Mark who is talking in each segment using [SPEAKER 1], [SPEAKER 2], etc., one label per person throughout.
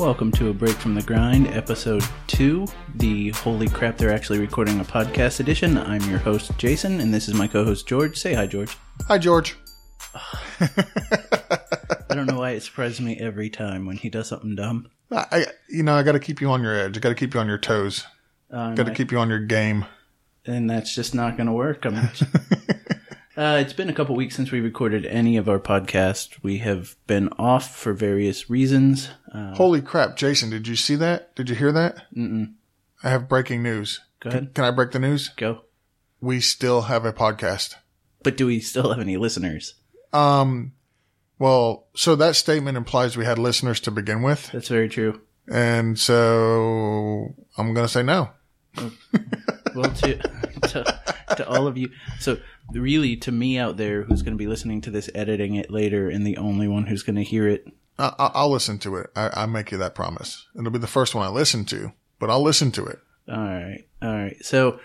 [SPEAKER 1] Welcome to a break from the grind, episode two. The holy crap, they're actually recording a podcast edition. I'm your host Jason, and this is my co-host George. Say hi, George.
[SPEAKER 2] Hi, George.
[SPEAKER 1] I don't know why it surprises me every time when he does something dumb.
[SPEAKER 2] I, you know, I got to keep you on your edge. I got to keep you on your toes.
[SPEAKER 1] Uh,
[SPEAKER 2] Got to keep you on your game.
[SPEAKER 1] and that's just not going to work. I'm uh, it's been a couple weeks since we recorded any of our podcasts. We have been off for various reasons. Uh,
[SPEAKER 2] Holy crap, Jason! Did you see that? Did you hear that? Mm-mm. I have breaking news.
[SPEAKER 1] go ahead,
[SPEAKER 2] Can I break the news?
[SPEAKER 1] go.
[SPEAKER 2] We still have a podcast.
[SPEAKER 1] But do we still have any listeners?
[SPEAKER 2] Um, well, so that statement implies we had listeners to begin with,
[SPEAKER 1] That's very true.
[SPEAKER 2] and so I'm gonna say no.
[SPEAKER 1] Well, to, to to all of you, so really to me out there who's going to be listening to this, editing it later, and the only one who's going to hear it.
[SPEAKER 2] I, I- I'll listen to it. I, I make you that promise. It'll be the first one I listen to, but I'll listen to it.
[SPEAKER 1] All right, all right. So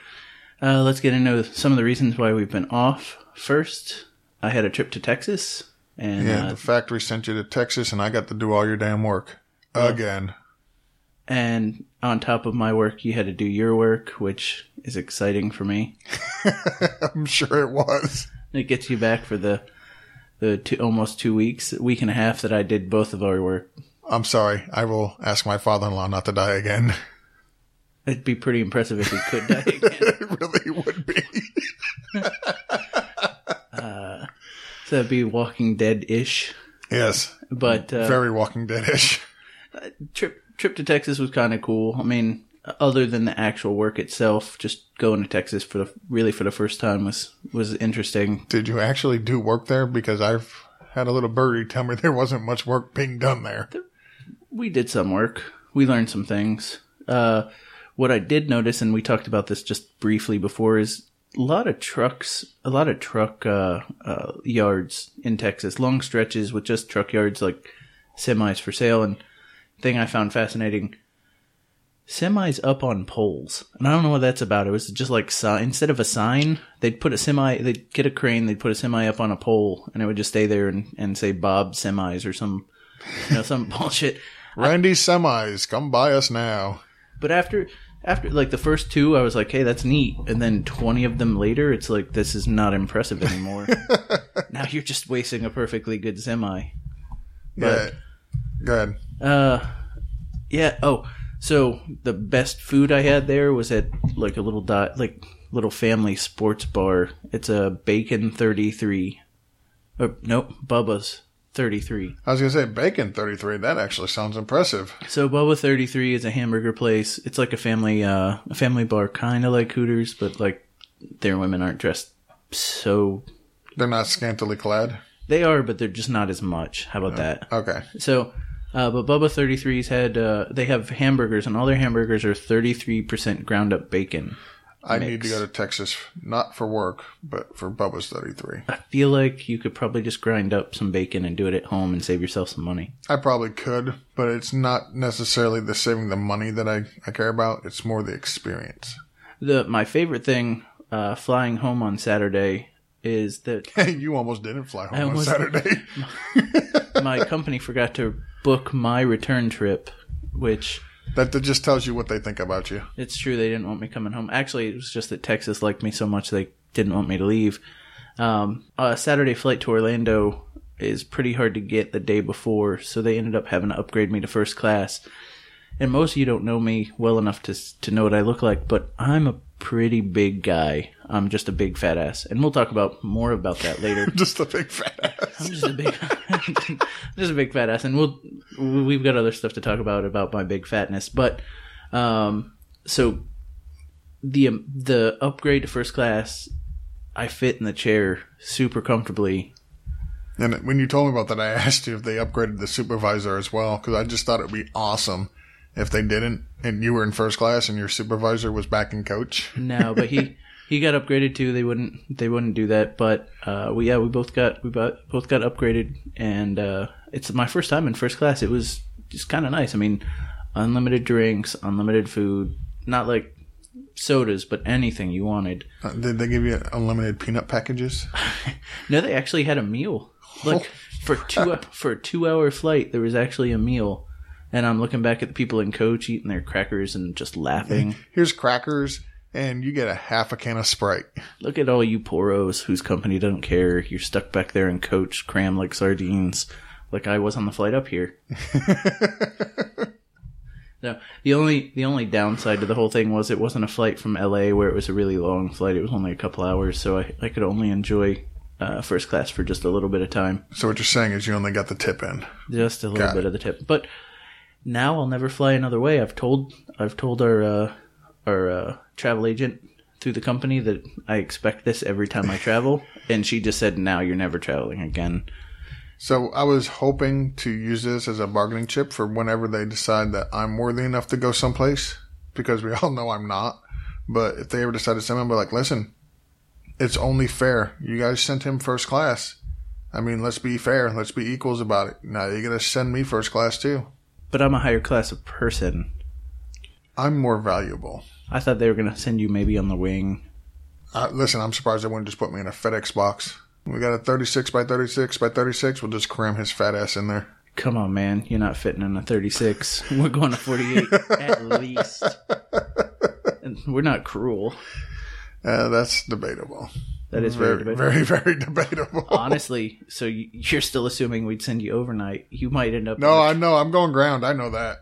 [SPEAKER 1] uh, let's get into some of the reasons why we've been off. First, I had a trip to Texas, and
[SPEAKER 2] Yeah,
[SPEAKER 1] uh,
[SPEAKER 2] the factory sent you to Texas, and I got to do all your damn work again.
[SPEAKER 1] and on top of my work, you had to do your work, which is exciting for me.
[SPEAKER 2] I'm sure it was.
[SPEAKER 1] It gets you back for the the two, almost two weeks, week and a half that I did both of our work.
[SPEAKER 2] I'm sorry. I will ask my father-in-law not to die again.
[SPEAKER 1] It'd be pretty impressive if he could die again.
[SPEAKER 2] it really would be.
[SPEAKER 1] uh, so that'd be Walking Dead ish.
[SPEAKER 2] Yes,
[SPEAKER 1] But uh,
[SPEAKER 2] very Walking Dead-ish.
[SPEAKER 1] trip trip to Texas was kind of cool. I mean, other than the actual work itself, just going to Texas for the really for the first time was was interesting.
[SPEAKER 2] Did you actually do work there? Because I've had a little birdie tell me there wasn't much work being done there.
[SPEAKER 1] We did some work. We learned some things. Uh, what I did notice, and we talked about this just briefly before, is a lot of trucks, a lot of truck uh, uh, yards in Texas, long stretches with just truck yards like semis for sale. And thing I found fascinating, semis up on poles, and I don't know what that's about. It was just like instead of a sign, they'd put a semi, they'd get a crane, they'd put a semi up on a pole, and it would just stay there and, and say Bob semis or some, you know, some bullshit.
[SPEAKER 2] Randy semis, come by us now.
[SPEAKER 1] But after after like the first two, I was like, "Hey, that's neat." And then twenty of them later, it's like this is not impressive anymore. now you're just wasting a perfectly good semi.
[SPEAKER 2] yeah. Go ahead.
[SPEAKER 1] Uh, yeah. Oh, so the best food I had there was at like a little dot like little family sports bar. It's a Bacon thirty three. Or nope, Bubba's thirty three.
[SPEAKER 2] I was gonna say bacon 33. That actually sounds impressive.
[SPEAKER 1] So Bubba Thirty Three is a hamburger place. It's like a family uh a family bar kind of like Hooters, but like their women aren't dressed so
[SPEAKER 2] They're not scantily clad.
[SPEAKER 1] they are, but they're just not as much. How about that?
[SPEAKER 2] Okay.
[SPEAKER 1] So uh, but Bubba 33's had uh, they have hamburgers and all their hamburgers are 33% ground up bacon.
[SPEAKER 2] I need to go to Texas, not for work, but for Bubba's 33.
[SPEAKER 1] I feel like you could probably just grind up some bacon and do it at home and save yourself some money.
[SPEAKER 2] I probably could, but it's not necessarily the saving the money that I, I care about. It's more the experience.
[SPEAKER 1] The my favorite thing uh, flying home on Saturday is that Hey,
[SPEAKER 2] you almost didn't fly home on Saturday.
[SPEAKER 1] my company forgot to book my return trip, which
[SPEAKER 2] that, that just tells you what they think about you.
[SPEAKER 1] it's true they didn't want me coming home. Actually, it was just that Texas liked me so much they didn't want me to leave. Um, a Saturday flight to Orlando is pretty hard to get the day before, so they ended up having to upgrade me to first class. And most of you don't know me well enough to to know what I look like, but I'm a pretty big guy. I'm just a big fat ass, and we'll talk about more about that later.
[SPEAKER 2] Just a big fat ass.
[SPEAKER 1] I'm just a big, just a big fat ass, and we'll we've got other stuff to talk about about my big fatness. But um, so the um, the upgrade to first class, I fit in the chair super comfortably.
[SPEAKER 2] And when you told me about that, I asked you if they upgraded the supervisor as well, because I just thought it would be awesome if they didn't, and you were in first class and your supervisor was back in coach.
[SPEAKER 1] No, but he he got upgraded too. They wouldn't they wouldn't do that. But uh, we yeah we both got we both both got upgraded, and uh, it's my first time in first class. It was just kind of nice. I mean, unlimited drinks, unlimited food, not like sodas, but anything you wanted.
[SPEAKER 2] Uh, did they give you unlimited peanut packages?
[SPEAKER 1] No, they actually had a meal. Like for two for a two hour flight, there was actually a meal, And I'm looking back at the people in coach eating their crackers and just laughing.
[SPEAKER 2] Here's crackers, and you get a half a can of Sprite.
[SPEAKER 1] Look at all you poros whose company doesn't care. You're stuck back there in coach, cram like sardines, like I was on the flight up here. no, the only the only downside to the whole thing was it wasn't a flight from LA where it was a really long flight. It was only a couple hours, so I, I could only enjoy uh, first class for just a little bit of time,
[SPEAKER 2] So what you're saying is you only got the tip in.
[SPEAKER 1] just a little
[SPEAKER 2] Got
[SPEAKER 1] bit
[SPEAKER 2] it.
[SPEAKER 1] of the tip. But now I'll never fly another way. I've told I've told our uh, our uh, travel agent through the company that I expect this every time I travel, and she just said, "Now you're never traveling again."
[SPEAKER 2] So I was hoping to use this as a bargaining chip for whenever they decide that I'm worthy enough to go someplace, because we all know I'm not. But if they ever decide to send him, be like, listen, it's only fair. You guys sent him first class. I mean, let's be fair. Let's be equals about it. Now you're gonna send me first class too.
[SPEAKER 1] But I'm a higher class of person.
[SPEAKER 2] I'm more valuable.
[SPEAKER 1] I thought they were gonna send you maybe on the wing.
[SPEAKER 2] Uh, listen, I'm surprised they wouldn't just put me in a FedEx box. We got a 36 by 36 by 36. We'll just cram his fat ass in there.
[SPEAKER 1] Come on, man, you're not fitting in a 36. We're going to 48 at least. And we're not cruel.
[SPEAKER 2] Uh, that's debatable.
[SPEAKER 1] That is very,
[SPEAKER 2] Very,
[SPEAKER 1] debatable.
[SPEAKER 2] very, very debatable.
[SPEAKER 1] Honestly, so you- you're still assuming we'd send you overnight. You might end up.
[SPEAKER 2] No, I know. I'm going ground. I know that.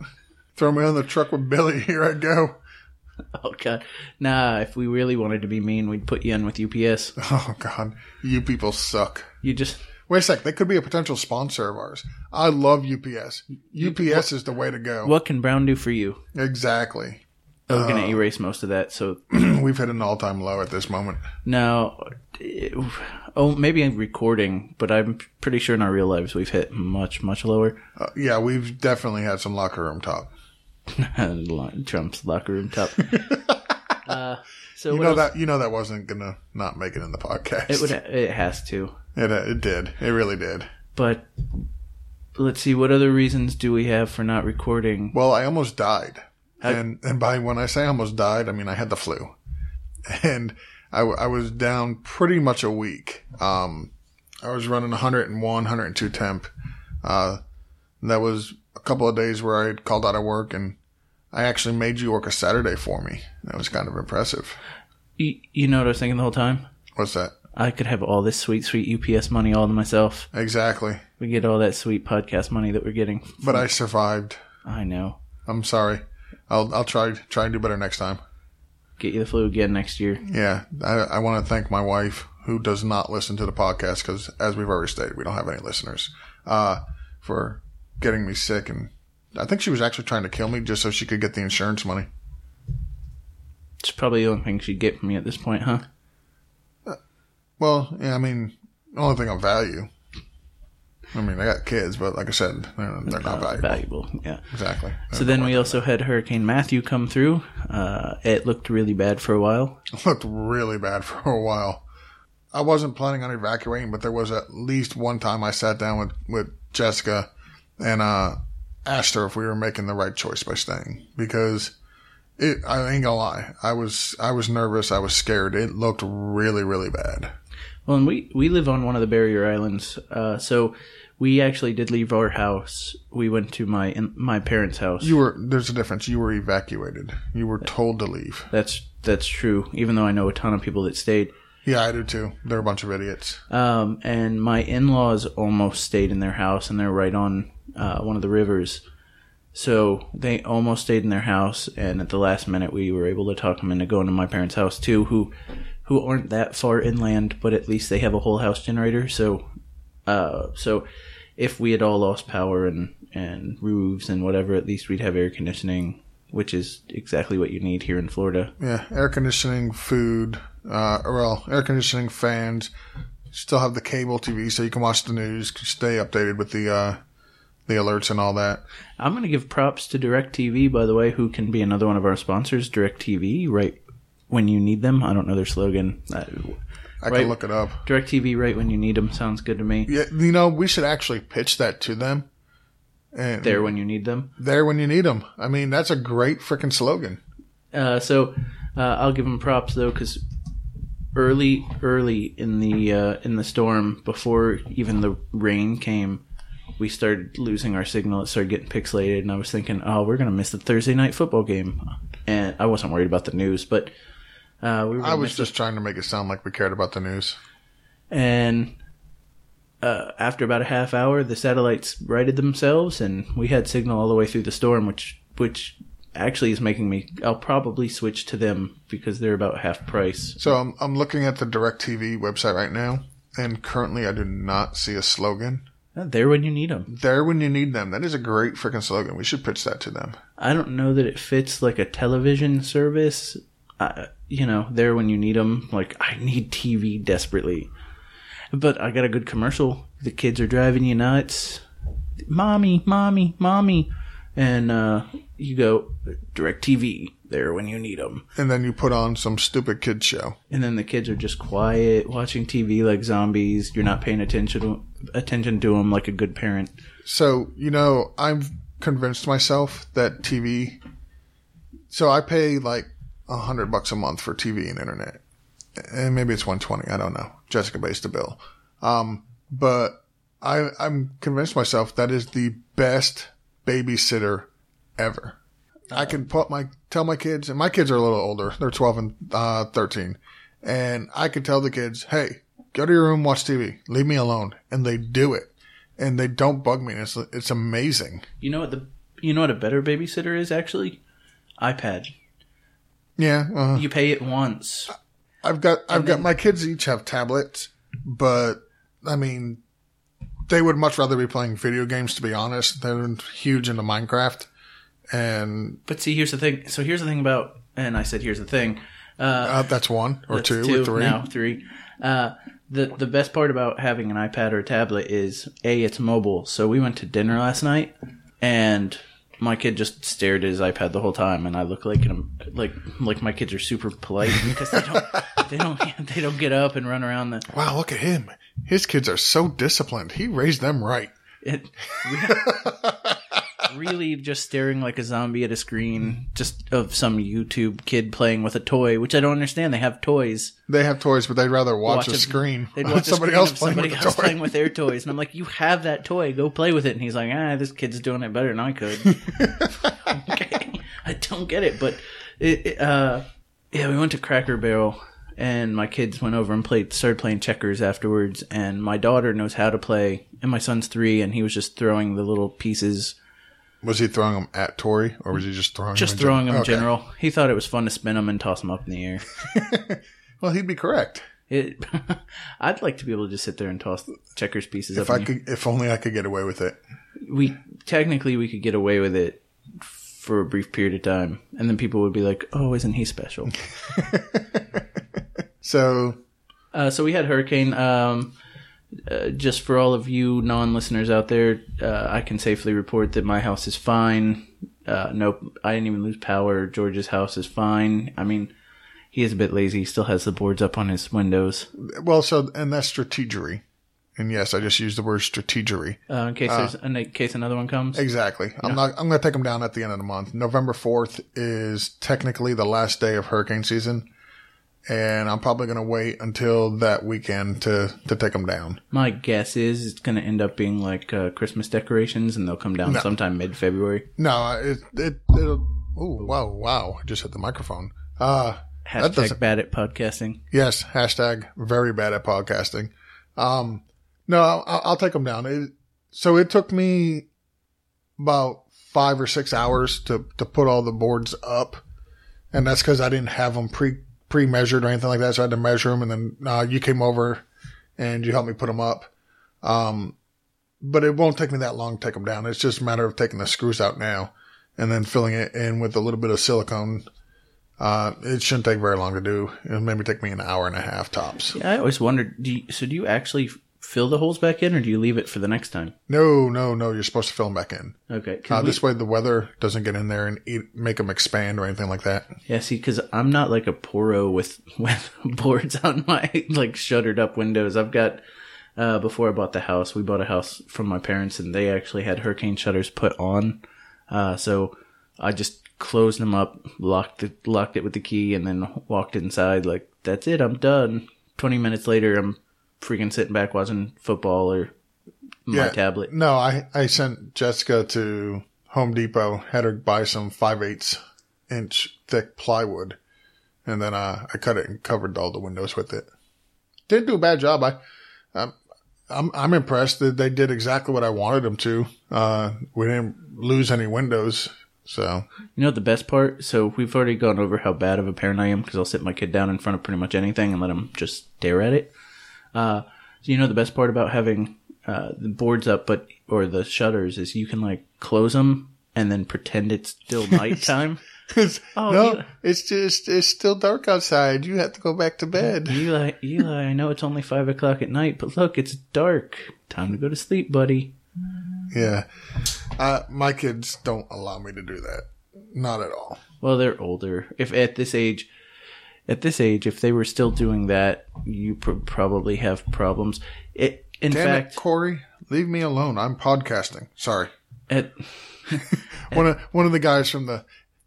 [SPEAKER 2] Throw me on the truck with Billy. Here I go.
[SPEAKER 1] oh god, nah. If we really wanted to be mean, we'd put you in with UPS.
[SPEAKER 2] Oh God, you people suck.
[SPEAKER 1] You just
[SPEAKER 2] Wait a sec. They could be a potential sponsor of ours. I love UPS. UPS is the way to go.
[SPEAKER 1] what can Brown do for you?
[SPEAKER 2] Exactly.
[SPEAKER 1] I was gonna uh, erase most of that. So
[SPEAKER 2] We've hit an all-time low at this moment.
[SPEAKER 1] now, oh, maybe I'm recording, but I'm pretty sure in our real lives we've hit much, much lower.
[SPEAKER 2] Uh, yeah, we've definitely had some locker room talk.
[SPEAKER 1] Trump's locker room top. uh, so
[SPEAKER 2] You know
[SPEAKER 1] else?
[SPEAKER 2] that. You know that wasn't gonna not make it in the podcast.
[SPEAKER 1] it would. It has to.
[SPEAKER 2] It, uh, it did. It really did.
[SPEAKER 1] But let's see. What other reasons do we have for not recording?
[SPEAKER 2] Well, I almost died.
[SPEAKER 1] How-
[SPEAKER 2] and and by when I say I almost died, I mean I had the flu, and I, w- I was down pretty much a week. Um, I was running 101, 102 temp. Uh, that was a couple of days where I had called out of work, and I actually made you work a Saturday for me. That was kind of impressive.
[SPEAKER 1] You, you know what I was thinking the whole time?
[SPEAKER 2] What's that?
[SPEAKER 1] I could have all this sweet, sweet UPS money all to myself.
[SPEAKER 2] Exactly.
[SPEAKER 1] We get all that sweet podcast money that we're getting.
[SPEAKER 2] But I survived.
[SPEAKER 1] I know.
[SPEAKER 2] I'm sorry. I'll I'll try try and do better next time.
[SPEAKER 1] Get you the flu again next year.
[SPEAKER 2] Yeah, I, I want to thank my wife who does not listen to the podcast because, as we've already stated, we don't have any listeners. Uh, for getting me sick, and I think she was actually trying to kill me just so she could get the insurance money.
[SPEAKER 1] It's probably the only thing she'd get from me at this point, huh?
[SPEAKER 2] Well, yeah, I mean, the only thing of value. I mean, I got kids, but like I said, they're, they're not
[SPEAKER 1] Uh,
[SPEAKER 2] valuable.
[SPEAKER 1] valuable, yeah.
[SPEAKER 2] Exactly.
[SPEAKER 1] So then we also had Hurricane Matthew come through. Uh, it looked really bad for a while.
[SPEAKER 2] It looked really bad for a while. I wasn't planning on evacuating, but there was at least one time I sat down with, with Jessica and uh, asked her if we were making the right choice by staying because it. I ain't gonna lie, I was I was nervous, I was scared. It looked really really bad.
[SPEAKER 1] Well, and we, we live on one of the barrier islands, uh, so we actually did leave our house. We went to my in, my parents' house.
[SPEAKER 2] You were there's a difference. You were evacuated. You were told to leave.
[SPEAKER 1] That's that's true. Even though I know a ton of people that stayed.
[SPEAKER 2] Yeah, I do too. They're a bunch of idiots.
[SPEAKER 1] Um, and my in-laws almost stayed in their house, and they're right on uh, one of the rivers. So they almost stayed in their house, and at the last minute, we were able to talk them into going to my parents' house too, who who aren't that far inland, but at least they have a whole house generator. So, uh, so if we had all lost power and and roofs and whatever, at least we'd have air conditioning, which is exactly what you need here in Florida.
[SPEAKER 2] Yeah, air conditioning, food, uh, well, air conditioning, fans. Still have the cable TV so you can watch the news, stay updated with the uh, the alerts and all that.
[SPEAKER 1] I'm going to give props to DirecTV, by the way, who can be another one of our sponsors. DirecTV, right when you need them. I don't know their slogan.
[SPEAKER 2] I
[SPEAKER 1] Right.
[SPEAKER 2] can look it up.
[SPEAKER 1] DirecTV, right when you need them, sounds good to me.
[SPEAKER 2] Yeah, you know, we should actually pitch that to them. And
[SPEAKER 1] There when you need them.
[SPEAKER 2] there when you need them. I mean, that's a great freaking slogan.
[SPEAKER 1] Uh, so uh, I'll give them props though, because early, early in the uh, in the storm, before even the rain came, we we started losing our signal. It started getting pixelated, and I was thinking, oh, we're gonna miss the Thursday night football game. And I wasn't worried about the news, but uh, we were.
[SPEAKER 2] I was just trying to make it sound like we cared about the news.
[SPEAKER 1] and. Uh, after about a half hour, the satellites righted themselves, and we had signal all the way through the storm, which which actually is making me. I'll probably switch to them because they're about half price.
[SPEAKER 2] So I'm I'm looking at the DirecTV website right now, and currently I do not see a slogan.
[SPEAKER 1] There when you need them.
[SPEAKER 2] There when you need them. That is a great freaking slogan. We should pitch that to them.
[SPEAKER 1] I don't know that it fits like a television service. Uh, you know, there when you need them. Like I need TV desperately, but I got a good commercial. The kids are driving you nuts. Mommy, mommy, mommy, and uh, you go DirecTV there when you need them.
[SPEAKER 2] And then you put on some stupid kid show.
[SPEAKER 1] And then the kids are just quiet, watching TV like zombies. You're not paying attention to, attention to them like a good parent.
[SPEAKER 2] So, you know, I've convinced myself that TV. So I pay like a hundred bucks a month for TV and internet, and maybe it's one twenty. I don't know. Jessica based the bill, um, but I I'm convinced myself that is the best babysitter ever. I can put my tell my kids, and my kids are a little older. They're twelve and uh, thirteen, and I can tell the kids, "Hey, go to your room, watch TV, leave me alone," and they do it and they don't bug me. And it's it's amazing.
[SPEAKER 1] You know what the you know what a better babysitter is actually? iPad.
[SPEAKER 2] Yeah, uh,
[SPEAKER 1] You pay it once.
[SPEAKER 2] I've got I've got my kids each have tablets, but I mean, they would much rather be playing video games. To be honest, they're huge into Minecraft, and
[SPEAKER 1] But see, here's the thing. So here's the thing about, and I said here's the thing. Uh,
[SPEAKER 2] uh, that's one or
[SPEAKER 1] that's
[SPEAKER 2] two, or three.
[SPEAKER 1] now, three. Uh, the the best part about having an iPad or a tablet is a it's mobile. So we went to dinner last night, and my kid just stared at his iPad the whole time, and I look like an, like like my kids are super polite because they don't they don't they don't get up and run around the
[SPEAKER 2] Wow, look at him. His kids are so disciplined. He raised them right.
[SPEAKER 1] it, really just staring like a zombie at a screen just of some YouTube kid playing with a toy, which I don't understand. They have toys.
[SPEAKER 2] They have toys, but they'd rather watch, a
[SPEAKER 1] a-
[SPEAKER 2] screen.
[SPEAKER 1] They'd watch
[SPEAKER 2] somebody
[SPEAKER 1] screen
[SPEAKER 2] else playing
[SPEAKER 1] somebody
[SPEAKER 2] with
[SPEAKER 1] else playing with their toys, and I'm like, "You have that toy. Go play with it." And he's like, "Ah, this kid's doing it better than I could." okay, I don't get it, but it, it, uh, yeah, we went to Cracker Barrel, and my kids went over and played, started playing checkers afterwards, and my daughter knows how to play, and my son's three, and he was just throwing the little pieces,
[SPEAKER 2] Was he throwing them at Tori, or was he just throwing?
[SPEAKER 1] just
[SPEAKER 2] them in
[SPEAKER 1] throwing them
[SPEAKER 2] gen-
[SPEAKER 1] in general. He thought it was fun to spin them and toss them up in the air.
[SPEAKER 2] Well, he'd be correct.
[SPEAKER 1] It, I'd like to be able to just sit there and toss checkers pieces
[SPEAKER 2] If
[SPEAKER 1] up.
[SPEAKER 2] I could, if only I could get away with it.
[SPEAKER 1] we technically we could get away with it for a brief period of time, and then people would be like, "Oh, isn't he special?"
[SPEAKER 2] So
[SPEAKER 1] uh, so we had hurricane. Um, uh, just for all of you non-listeners out there, uh, I can safely report that my house is fine. Uh, nope, I didn't even lose power. George's house is fine. I mean, he is a bit lazy. He still has the boards up on his windows.
[SPEAKER 2] Well, so and that's strategery, and yes, I just used the word strategery.
[SPEAKER 1] Uh, in case there's in case another one comes.
[SPEAKER 2] Exactly. I'm not. I'm going to take them down at the end of the month. November fourth is technically the last day of hurricane season, and I'm probably going to wait until that weekend to to take them down.
[SPEAKER 1] My guess is it's going to end up being like uh, Christmas decorations, and they'll come down sometime mid-February.
[SPEAKER 2] No, it it it'll. Oh wow wow! I just hit the microphone. Uh
[SPEAKER 1] Hashtag bad at podcasting.
[SPEAKER 2] Yes, hashtag very bad at podcasting. Um, no, I'll, I'll take them down. It, so it took me about five or six hours to, to put all the boards up. And that's because I didn't have them pre, pre measured or anything like that. So I had to measure them. And then, uh, you came over and you helped me put them up. Um, but it won't take me that long to take them down. It's just a matter of taking the screws out now and then filling it in with a little bit of silicone. Uh, it shouldn't take very long to do. It'll maybe take me an hour and a half tops.
[SPEAKER 1] Yeah, I always wondered. Do you, so? Do you actually fill the holes back in, or do you leave it for the next time?
[SPEAKER 2] No, no, no. You're supposed to fill them back in.
[SPEAKER 1] Okay.
[SPEAKER 2] Uh,
[SPEAKER 1] we-
[SPEAKER 2] this way the weather doesn't get in there and eat, make them expand or anything like that.
[SPEAKER 1] yeah, see, because I'm not like a poro with with boards on my like shuttered up windows. I've got. Uh, before I bought the house, we bought a house from my parents, and they actually had hurricane shutters put on. Uh, so I just closed them up, locked it, locked it with the key, and then walked inside. Like that's it, I'm done. Twenty minutes later, I'm freaking sitting back watching football or my
[SPEAKER 2] Yeah.
[SPEAKER 1] tablet.
[SPEAKER 2] No, I, I sent Jessica to Home Depot, had her buy some 5 8 inch thick plywood, and then uh, I cut it and covered all the windows with it. Didn't do a bad job. I, I'm, I'm, I'm impressed that they did exactly what I wanted them to. Uh, we didn't lose any windows, so
[SPEAKER 1] You know the best part? So we've already gone over how bad of a parent I am because I'll sit my kid down in front of pretty much anything and let him just stare at it. Uh, so you know the best part about having uh, the boards up, but or the shutters is you can like close them and then pretend it's still nighttime. Oh,
[SPEAKER 2] no,
[SPEAKER 1] you-
[SPEAKER 2] it's just it's still dark outside. You have to go back to bed.
[SPEAKER 1] Eli, Eli, I know it's only five o'clock at night, but look, it's dark. Time to go to sleep, buddy.
[SPEAKER 2] Yeah, uh, my kids don't allow me to do that. Not at all.
[SPEAKER 1] Well, they're older. If at this age, at this age, if they were still doing that, you pr- probably have problems. It, in
[SPEAKER 2] Damn
[SPEAKER 1] fact,
[SPEAKER 2] it, Corey, leave me alone. I'm podcasting. Sorry.
[SPEAKER 1] at
[SPEAKER 2] One of one of the guys from the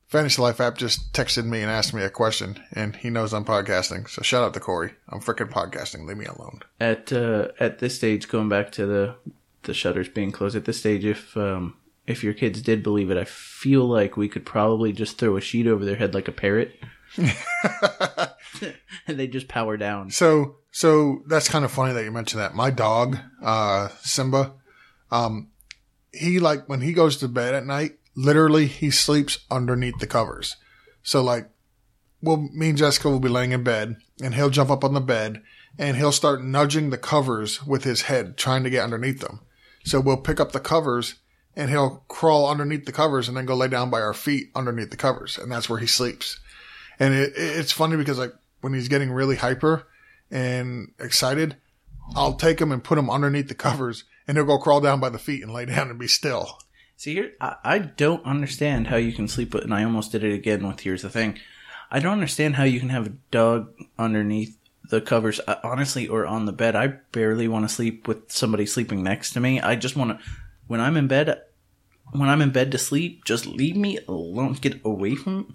[SPEAKER 2] Fantasy Life app just texted me and asked me a question, and he knows I'm podcasting. So shout out to Corey. I'm freaking podcasting. Leave me alone.
[SPEAKER 1] at uh, at this stage, going back to the the shutters being closed. At this stage, if um, if your kids did believe it, I feel like we could probably just throw a sheet over their head like a parrot, and they just power down.
[SPEAKER 2] So so that's kind of funny that you mentioned that. My dog, uh, Simba, um, he like when he goes to bed at night, literally he sleeps underneath the covers. So like, well, me and Jessica will be laying in bed, and he'll jump up on the bed, and he'll start nudging the covers with his head, trying to get underneath them. So we'll pick up the covers, and he'll crawl underneath the covers, and then go lay down by our feet underneath the covers, and that's where he sleeps. And it, it- it's funny because like when he's getting really hyper and excited, I'll take him and put him underneath the covers, and he'll go crawl down by the feet and lay down and be still.
[SPEAKER 1] See here, I, I don't understand how you can sleep with, and I almost did it again with here's the thing. I don't understand how you can have a dog underneath the covers, uh, honestly, or on the bed. I barely want to sleep with somebody sleeping next to me. I just want to, when I'm in bed, when I'm in bed to sleep, just leave me alone. Get away from.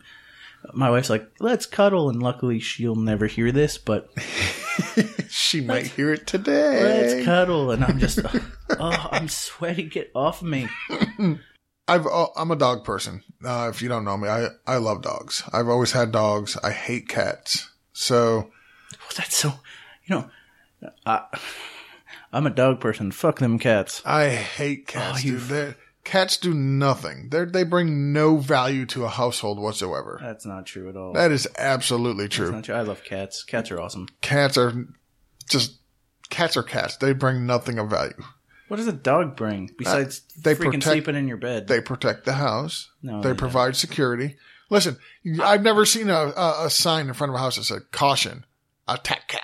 [SPEAKER 1] My wife's like, let's cuddle, and luckily she'll never hear this, but
[SPEAKER 2] She might hear it today.
[SPEAKER 1] let's cuddle, and I'm just, oh, I'm sweaty. Get off me.
[SPEAKER 2] I've oh, I'm a dog person. Uh, if you don't know me, I I love dogs. I've always had dogs. I hate cats. So
[SPEAKER 1] Well, that's so, you know, I, I'm a dog person. Fuck them cats.
[SPEAKER 2] I hate cats,
[SPEAKER 1] Oh, you-
[SPEAKER 2] dude. They're- Cats do nothing. They they bring no value to a household whatsoever.
[SPEAKER 1] That's not true at all.
[SPEAKER 2] That is absolutely
[SPEAKER 1] That's
[SPEAKER 2] true.
[SPEAKER 1] not true. I love cats. Cats are awesome.
[SPEAKER 2] Cats are just cats are cats. They bring nothing of value.
[SPEAKER 1] What does a dog bring uh, besides
[SPEAKER 2] they
[SPEAKER 1] freaking
[SPEAKER 2] protect-
[SPEAKER 1] sleeping in your bed?
[SPEAKER 2] They protect the house.
[SPEAKER 1] No,
[SPEAKER 2] they
[SPEAKER 1] they
[SPEAKER 2] provide security. Listen, I've never seen a, a, a sign in front of a house that said "caution, attack cat."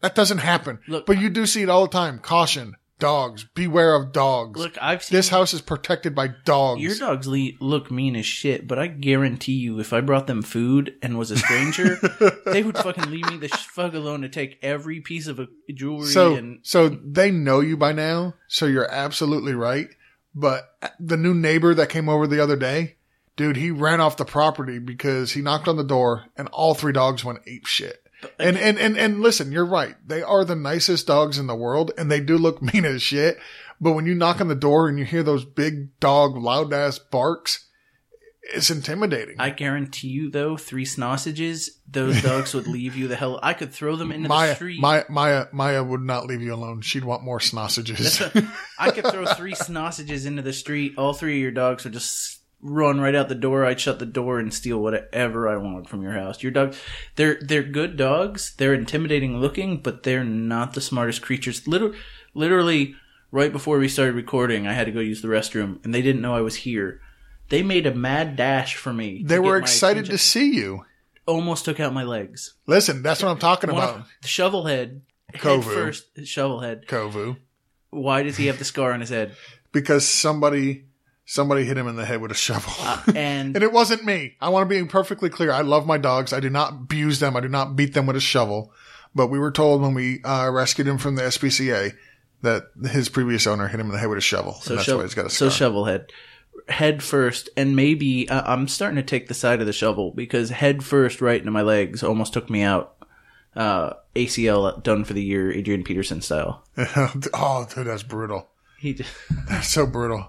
[SPEAKER 2] That doesn't happen.
[SPEAKER 1] Look-
[SPEAKER 2] but you do see it all the time. Caution, dogs. Beware of dogs.
[SPEAKER 1] Look, I've seen
[SPEAKER 2] this house is protected by dogs.
[SPEAKER 1] your dogs le- look mean as shit, but I guarantee you, if I brought them food and was a stranger, they would fucking leave me the fuck alone to take every piece of jewelry
[SPEAKER 2] so,
[SPEAKER 1] and
[SPEAKER 2] so they know you by now. So you're absolutely right. But the new neighbor that came over the other day, dude, he ran off the property because he knocked on the door and all three dogs went ape shit. And, and, and, and listen, you're right. They are the nicest dogs in the world and they do look mean as shit. But when you knock on the door and you hear those big dog loud ass barks, it's intimidating.
[SPEAKER 1] I guarantee you, though, three sausages, those dogs would leave you the hell. I could throw them into the street.
[SPEAKER 2] Maya, Maya, Maya would not leave you alone. She'd want more sausages.
[SPEAKER 1] I could throw three sausages into the street. All three of your dogs would just run right out the door. I'd shut the door and steal whatever I wanted from your house. Your dogs, they're they're good dogs. They're intimidating looking, but they're not the smartest creatures. Literally, literally, right before we started recording, I had to go use the restroom, and they didn't know I was here. They made a mad dash for me.
[SPEAKER 2] they were excited
[SPEAKER 1] attention.
[SPEAKER 2] to see you.
[SPEAKER 1] Almost took out my legs.
[SPEAKER 2] Listen, that's what I'm talking
[SPEAKER 1] One
[SPEAKER 2] about.
[SPEAKER 1] shovelhead. Head
[SPEAKER 2] Kovu.
[SPEAKER 1] first, shovelhead.
[SPEAKER 2] Kovu.
[SPEAKER 1] Why does he have the scar on his head?
[SPEAKER 2] Because somebody somebody hit him in the head with a shovel.
[SPEAKER 1] And
[SPEAKER 2] and it wasn't me. I want to be perfectly clear. I love my dogs. I do not abuse them. I do not beat them with a shovel. But we were told when we uh, rescued him from the SPCA that his previous owner hit him in the head with a shovel.
[SPEAKER 1] So,
[SPEAKER 2] and that's
[SPEAKER 1] shovel,
[SPEAKER 2] why he's got a
[SPEAKER 1] so
[SPEAKER 2] shovel
[SPEAKER 1] head. head first, and maybe uh, I'm starting to take the side of the shovel because head first right into my legs almost took me out. Uh, ACL done for the year, Adrian Peterson style.
[SPEAKER 2] oh, dude, that's brutal.
[SPEAKER 1] He. Just,
[SPEAKER 2] That's so brutal.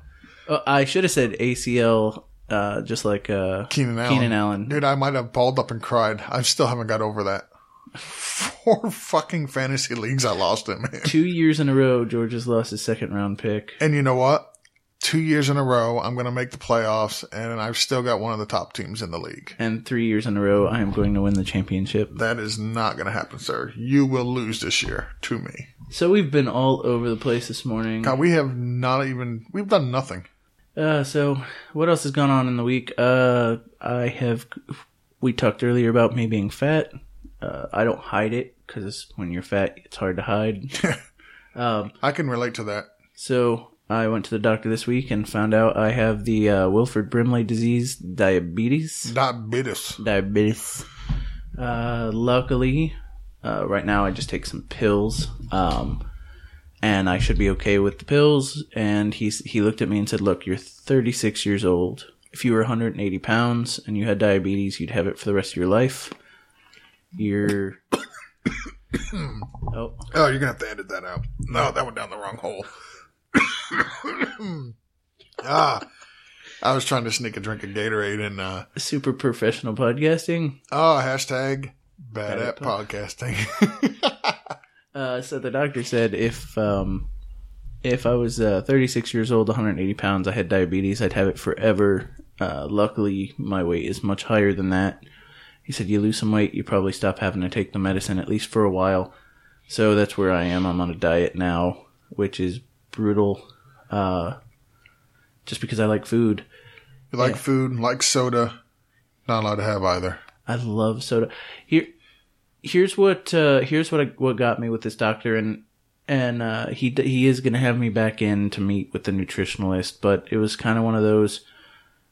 [SPEAKER 1] Oh, I should have said ACL, uh, just like uh,
[SPEAKER 2] Keenan Allen.
[SPEAKER 1] Keenan Allen.
[SPEAKER 2] Dude, I might have balled up and cried. I still haven't got over that. Four fucking fantasy leagues I lost it, man.
[SPEAKER 1] Two years in a row, George's lost his second round pick.
[SPEAKER 2] And you know what? Two years in a row, I'm going to make the playoffs, and I've still got one of the top teams in the league.
[SPEAKER 1] And three years in a row, I am going to win the championship.
[SPEAKER 2] That is not going to happen, sir. You will lose this year to me.
[SPEAKER 1] So we've been all over the place this morning.
[SPEAKER 2] God, we have not even, we've done nothing.
[SPEAKER 1] Uh, so what else has gone on in the week? Uh, I have. We talked earlier about me being fat. Uh, I don't hide it because when you're fat, it's hard to hide. um,
[SPEAKER 2] I can relate to that.
[SPEAKER 1] so I went to the doctor this week and found out I have the uh, Wilford Brimley disease, diabetes.
[SPEAKER 2] Diabetes.
[SPEAKER 1] Diabetes. Uh, luckily, uh, right now I just take some pills. Um, and I should be okay with the pills. And he's, he looked at me and said, look, you're 36 years old. If you were 180 pounds and you had diabetes, you'd have it for the rest of your life. You're, oh,
[SPEAKER 2] Oh, you're going to have to edit that out. No, that went down the wrong hole. ah, I was trying to sneak a drink of Gatorade and, uh,
[SPEAKER 1] super professional podcasting.
[SPEAKER 2] oh, hashtag bad
[SPEAKER 1] Bad
[SPEAKER 2] at podcasting.
[SPEAKER 1] Uh, so the doctor said if um, if I was uh, 36 years old, 180 pounds, I had diabetes, I'd have it forever. Uh, luckily, my weight is much higher than that. He said you lose some weight, you probably stop having to take the medicine at least for a while. So that's where I am. I'm on a diet now, which is brutal. Uh, just because I like food.
[SPEAKER 2] you like
[SPEAKER 1] Yeah.
[SPEAKER 2] food, like soda. Not allowed to have either.
[SPEAKER 1] I love soda. Here, here's what uh, here's what I, what got me with this doctor, and and uh, he he is gonna have me back in to meet with the nutritionalist, but it was kind of one of those.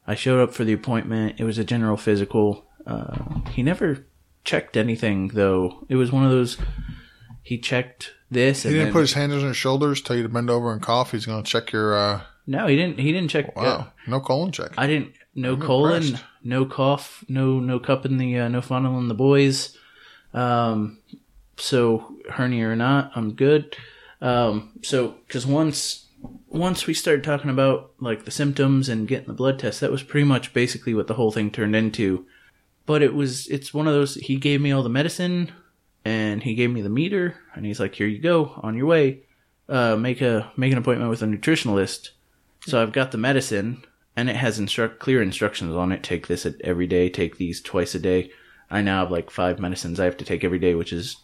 [SPEAKER 1] I showed up for the appointment. It was a general physical. Uh, he never checked anything though. It was one of those. He checked this,
[SPEAKER 2] He
[SPEAKER 1] and
[SPEAKER 2] didn't
[SPEAKER 1] then,
[SPEAKER 2] put his hands on your shoulders, tell you to bend over and cough. He's going to check your, uh,
[SPEAKER 1] no, he didn't. He didn't check.
[SPEAKER 2] wow,
[SPEAKER 1] uh,
[SPEAKER 2] no colon check.
[SPEAKER 1] I didn't. No
[SPEAKER 2] I'm
[SPEAKER 1] colon,
[SPEAKER 2] impressed.
[SPEAKER 1] no cough, no no cup in the uh, no funnel in the boys. Um, so hernia or not, I'm good. Um, so because once once we started talking about like the symptoms and getting the blood test, that was pretty much basically what the whole thing turned into. But it was it's one of those. He gave me all the medicine, and he gave me the meter, and he's like, "Here you go, on your way. Uh, make a make an appointment with a nutritionalist." So I've got the medicine, and it has instruct clear instructions on it. Take this every day. Take these twice a day. I now have like five medicines I have to take every day, which is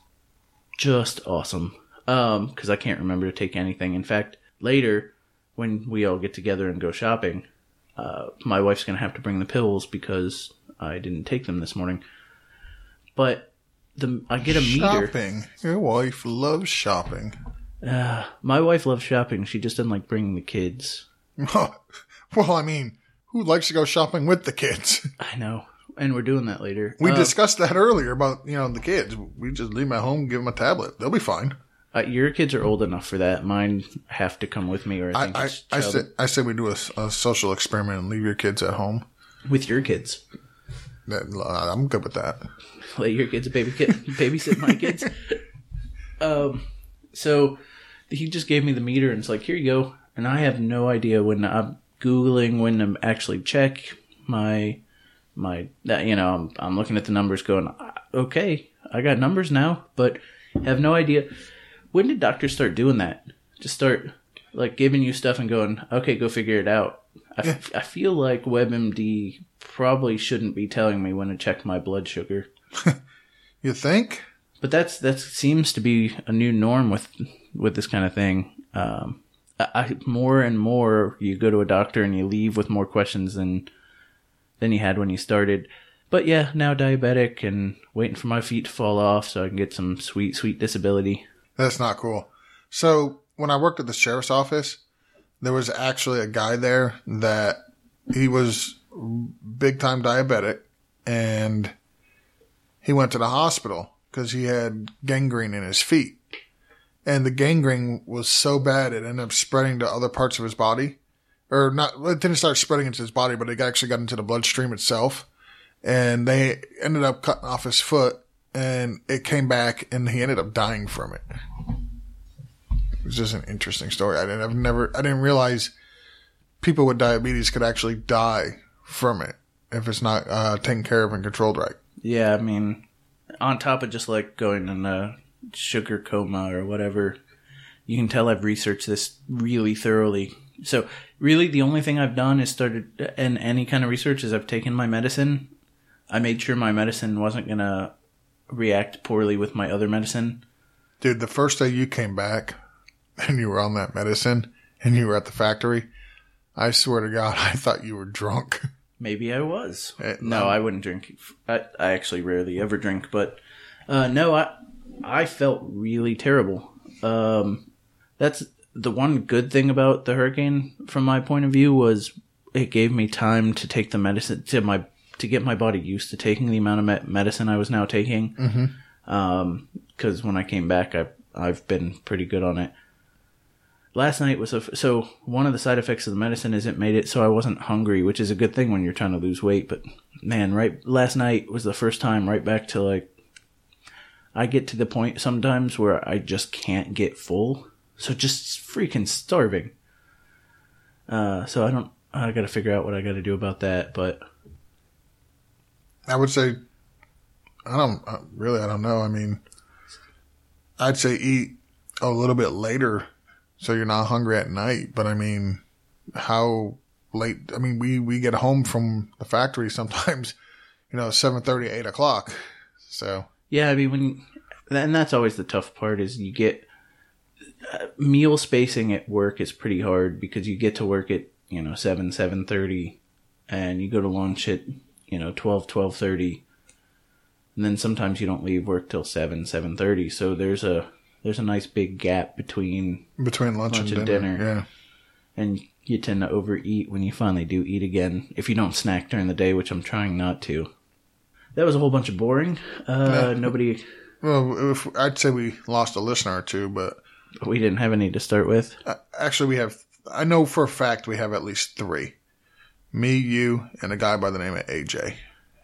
[SPEAKER 1] just awesome. Um, because I can't remember to take anything. In fact, later when we all get together and go shopping, uh, my wife's gonna have to bring the pills because I didn't take them this morning. But the I get a meter.
[SPEAKER 2] Shopping. Your wife loves shopping.
[SPEAKER 1] Uh, my wife loves shopping. She just doesn't like bringing the kids.
[SPEAKER 2] well, I mean, who likes to go shopping with the kids?
[SPEAKER 1] I know, and we're doing that later.
[SPEAKER 2] We
[SPEAKER 1] Uh,
[SPEAKER 2] discussed that earlier about, you know, the kids. We just leave them at home, give them a tablet. They'll be fine.
[SPEAKER 1] Uh, your kids are old enough for that. Mine have to come with me, or I think
[SPEAKER 2] I, I, I said we do a, a social experiment and leave your kids at home.
[SPEAKER 1] with your kids.
[SPEAKER 2] That, uh, I'm good with that.
[SPEAKER 1] Let your kids baby kid, babysit my kids. um, so he just gave me the meter and it's like, here you go. And I have no idea when I'm googling when to actually check my my that you know I'm I'm looking at the numbers going, "Ah, okay, I got numbers now, but have no idea. When did doctors start doing that? Just start like giving you stuff and going, okay, go figure it out. I, f- I feel like WebMD probably shouldn't be telling me when to check my blood sugar.
[SPEAKER 2] You think?
[SPEAKER 1] But that's that seems to be a new norm with with this kind of thing. Um, I, I, more and more, you go to a doctor and you leave with more questions than than you had when you started. But yeah, now diabetic and waiting for my feet to fall off so I can get some sweet sweet disability.
[SPEAKER 2] That's not cool. So when I worked at the sheriff's office, there was actually a guy there that he was big time diabetic and he went to the hospital because he had gangrene in his feet. And the gangrene was so bad it ended up spreading to other parts of his body. Or not, it didn't start spreading into his body, but it actually got into the bloodstream itself. And they ended up cutting off his foot and it came back and he ended up dying from it. It's just an interesting story. I didn't. I've never. I didn't realize people with diabetes could actually die from it if it's not uh, taken care of and controlled right.
[SPEAKER 1] Yeah, I mean, on top of just like going in a sugar coma or whatever, you can tell I've researched this really thoroughly. So, really, the only thing I've done is started in any kind of research is I've taken my medicine. I made sure my medicine wasn't going to react poorly with my other medicine.
[SPEAKER 2] Dude, the first day you came back and you were on that medicine and you were at the factory, I swear to God, I thought you were drunk.
[SPEAKER 1] Maybe I was.
[SPEAKER 2] Eh,
[SPEAKER 1] no,
[SPEAKER 2] no.
[SPEAKER 1] I wouldn't drink. I, I actually rarely ever drink, but uh, no, I I felt really terrible. Um, that's the one good thing about the hurricane, from my point of view, was it gave me time to take the medicine to my to get my body used to taking the amount of me- medicine I was now taking.
[SPEAKER 2] Mm-hmm.
[SPEAKER 1] Because when I came back, I I've been pretty good on it. Last night was a so one of the side effects of the medicine is it made it so I wasn't hungry, which is a good thing when you're trying to lose weight. But man, right last night was the first time right back to like I get to the point sometimes where I just can't get full, so just freaking starving. Uh, so I don't. I got to figure out what I got to do about that. But
[SPEAKER 2] I would say, I don't uh, really, I don't know. I mean, I'd say eat a little bit later so you're not hungry at night. But I mean, how late? I mean, we, we get home from the factory sometimes, you know, 7.30, 8 o'clock. So,
[SPEAKER 1] Yeah, I mean when, and that's always the tough part is you get meal spacing at work is pretty hard because you get to work at you know seven seven thirty, and you go to lunch at you know twelve twelve thirty, and then sometimes you don't leave work till seven seven thirty. So there's a there's a nice big gap between,
[SPEAKER 2] between lunch,
[SPEAKER 1] Lunch
[SPEAKER 2] and, dinner.
[SPEAKER 1] dinner.
[SPEAKER 2] Yeah.
[SPEAKER 1] and you tend to overeat when you finally do eat again. If you don't snack during the day, which I'm trying not to. That was a whole bunch of boring. Uh, nobody,
[SPEAKER 2] Well, if, I'd say we lost a listener or two, but
[SPEAKER 1] we didn't have any to start with.
[SPEAKER 2] uh, actually we have, I know for a fact we have at least three. Me, you, and a guy by the name of AJ.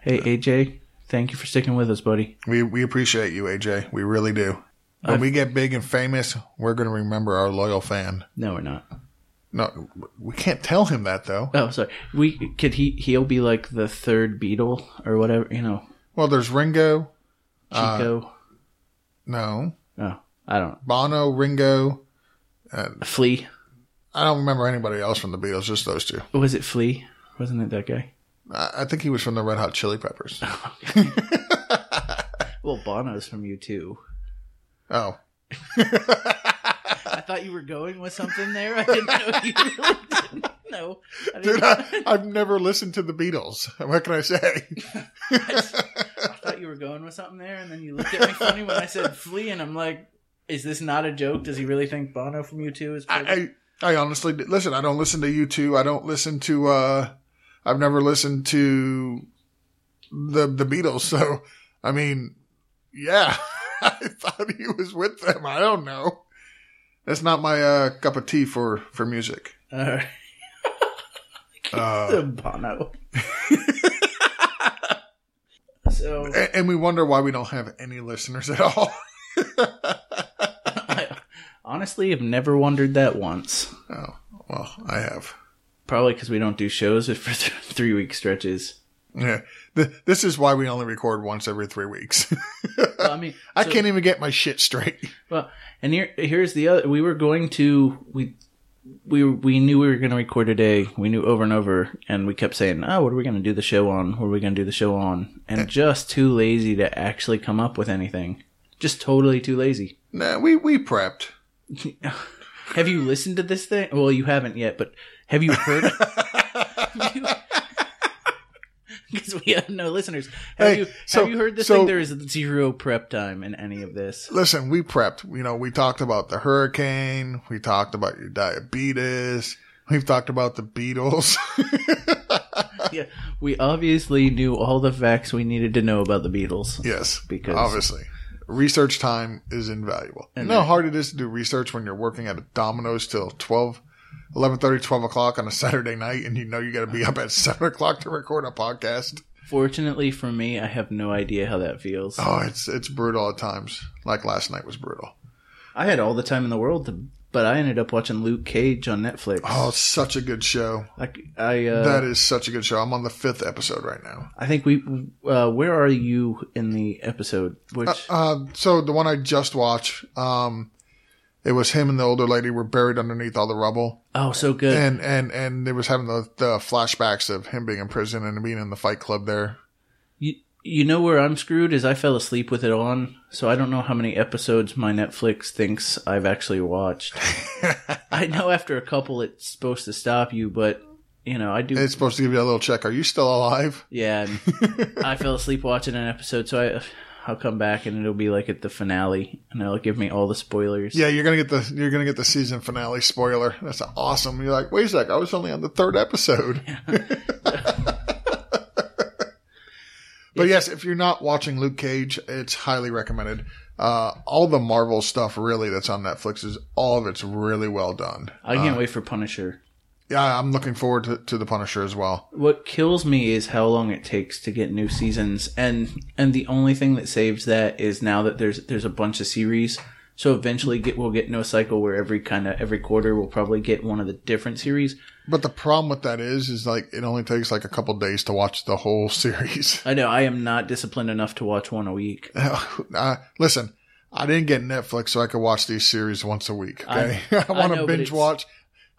[SPEAKER 1] Hey AJ, thank you for sticking with us, buddy.
[SPEAKER 2] We we appreciate you, AJ. We really do. When
[SPEAKER 1] I've-
[SPEAKER 2] we get big and famous, we're going to remember our loyal fan.
[SPEAKER 1] No, we're not.
[SPEAKER 2] No, we can't tell him that though.
[SPEAKER 1] Oh, sorry. We could he he'll be like the third Beatle or whatever, you know,
[SPEAKER 2] Well, there's Ringo.
[SPEAKER 1] Chico.
[SPEAKER 2] No,
[SPEAKER 1] oh, I don't.
[SPEAKER 2] Bono, Ringo.
[SPEAKER 1] Uh, Flea.
[SPEAKER 2] I don't remember anybody else from the Beatles. Just those two.
[SPEAKER 1] Was it Flea? Wasn't it that guy?
[SPEAKER 2] I, I think he was from the Red Hot Chili Peppers.
[SPEAKER 1] Oh, well, Bono's from you too.
[SPEAKER 2] Oh,
[SPEAKER 1] I thought you were going with something there. I didn't know you really didn't know. I,
[SPEAKER 2] dude, I, I've never listened to the Beatles. What can I say?
[SPEAKER 1] I thought you were going with something there, and then you looked at me funny when I said Flea, and I'm like, is this not a joke? Does he really think Bono from U2 is?
[SPEAKER 2] I, I I honestly listen. I don't listen to U2. I don't listen to. uh I've never listened to the the Beatles. So I mean, yeah, I thought he was with them. I don't know. That's not my uh, cup of tea for for music.
[SPEAKER 1] All right.
[SPEAKER 2] Uh,
[SPEAKER 1] Bono. so
[SPEAKER 2] and, and we wonder why we don't have any listeners at all.
[SPEAKER 1] Honestly have never wondered that once.
[SPEAKER 2] oh well, I have.
[SPEAKER 1] Probably because we don't do shows for th- three week stretches.
[SPEAKER 2] Yeah, Th- this is why we only record once every three weeks.
[SPEAKER 1] Well, I mean,
[SPEAKER 2] I can't even get my shit straight.
[SPEAKER 1] Well, and here here's the other. We were going to we we we knew we were going to record today. We knew over and over, and we kept saying, "Oh, what are we going to do the show on? What are we going to do the show on?" And eh. just too lazy to actually come up with anything. Just totally too lazy.
[SPEAKER 2] Nah, we we prepped.
[SPEAKER 1] Have you listened to this thing? Well, you haven't yet, but have you heard? Because we have no listeners. Have
[SPEAKER 2] Hey,
[SPEAKER 1] you
[SPEAKER 2] so-
[SPEAKER 1] have you heard this
[SPEAKER 2] so-
[SPEAKER 1] thing? There is zero prep time in any of this.
[SPEAKER 2] Listen, we prepped. You know, we talked about the hurricane. We talked about your diabetes. We've talked about the Beatles.
[SPEAKER 1] yeah, we obviously knew all the facts we needed to know about the Beatles.
[SPEAKER 2] yes,
[SPEAKER 1] Because-
[SPEAKER 2] obviously, research time is invaluable. You
[SPEAKER 1] And
[SPEAKER 2] know how hard it is to do research when you're working at a Domino's till 12, 11.30, 12 o'clock on a Saturday night, and you know you got to be up at seven o'clock to record a podcast.
[SPEAKER 1] Fortunately for me, I have no idea how that feels.
[SPEAKER 2] Oh, it's it's brutal at times. Like last night was brutal.
[SPEAKER 1] I had all the time in the world to but I ended up watching Luke Cage on Netflix.
[SPEAKER 2] Oh, such a good show.
[SPEAKER 1] Like I, uh,
[SPEAKER 2] that is such a good show. I'm on the fifth episode right now.
[SPEAKER 1] I think we. Uh, where are you in the episode? Which
[SPEAKER 2] Uh, so the one I just watched, um, it was him and the older lady were buried underneath all the rubble,
[SPEAKER 1] oh, so good.
[SPEAKER 2] and and and it was having the the flashbacks of him being in prison and being in the fight club there.
[SPEAKER 1] You, know where I'm screwed is I fell asleep with it on, so I don't know how many episodes my Netflix thinks I've actually watched. I know after a couple it's supposed to stop you, but you know I do.
[SPEAKER 2] It's supposed to give you a little check. Are you still alive?
[SPEAKER 1] yeah, I fell asleep watching an episode, so I I'll come back and it'll be like at the finale, and it'll give me all the spoilers.
[SPEAKER 2] Yeah, you're gonna get the you're gonna get the season finale spoiler. That's awesome. You're like, wait a sec, I was only on the third episode. but yes, if you're not watching Luke Cage, it's highly recommended. Uh, all the Marvel stuff really that's on Netflix is all of it's really well done.
[SPEAKER 1] I can't wait for Punisher.
[SPEAKER 2] Yeah, I'm looking forward to, to the Punisher as well.
[SPEAKER 1] What kills me is how long it takes to get new seasons, and and the only thing that saves that is now that there's there's a bunch of series. So eventually, get we'll get into a cycle where every kind of every quarter we'll probably get one of the different series.
[SPEAKER 2] But the problem with that is, is like it only takes like a couple days to watch the whole series.
[SPEAKER 1] I know I am not disciplined enough to watch one a week.
[SPEAKER 2] uh, listen, I didn't get Netflix so I could watch these series once a week. Okay, I,
[SPEAKER 1] I
[SPEAKER 2] want to binge watch.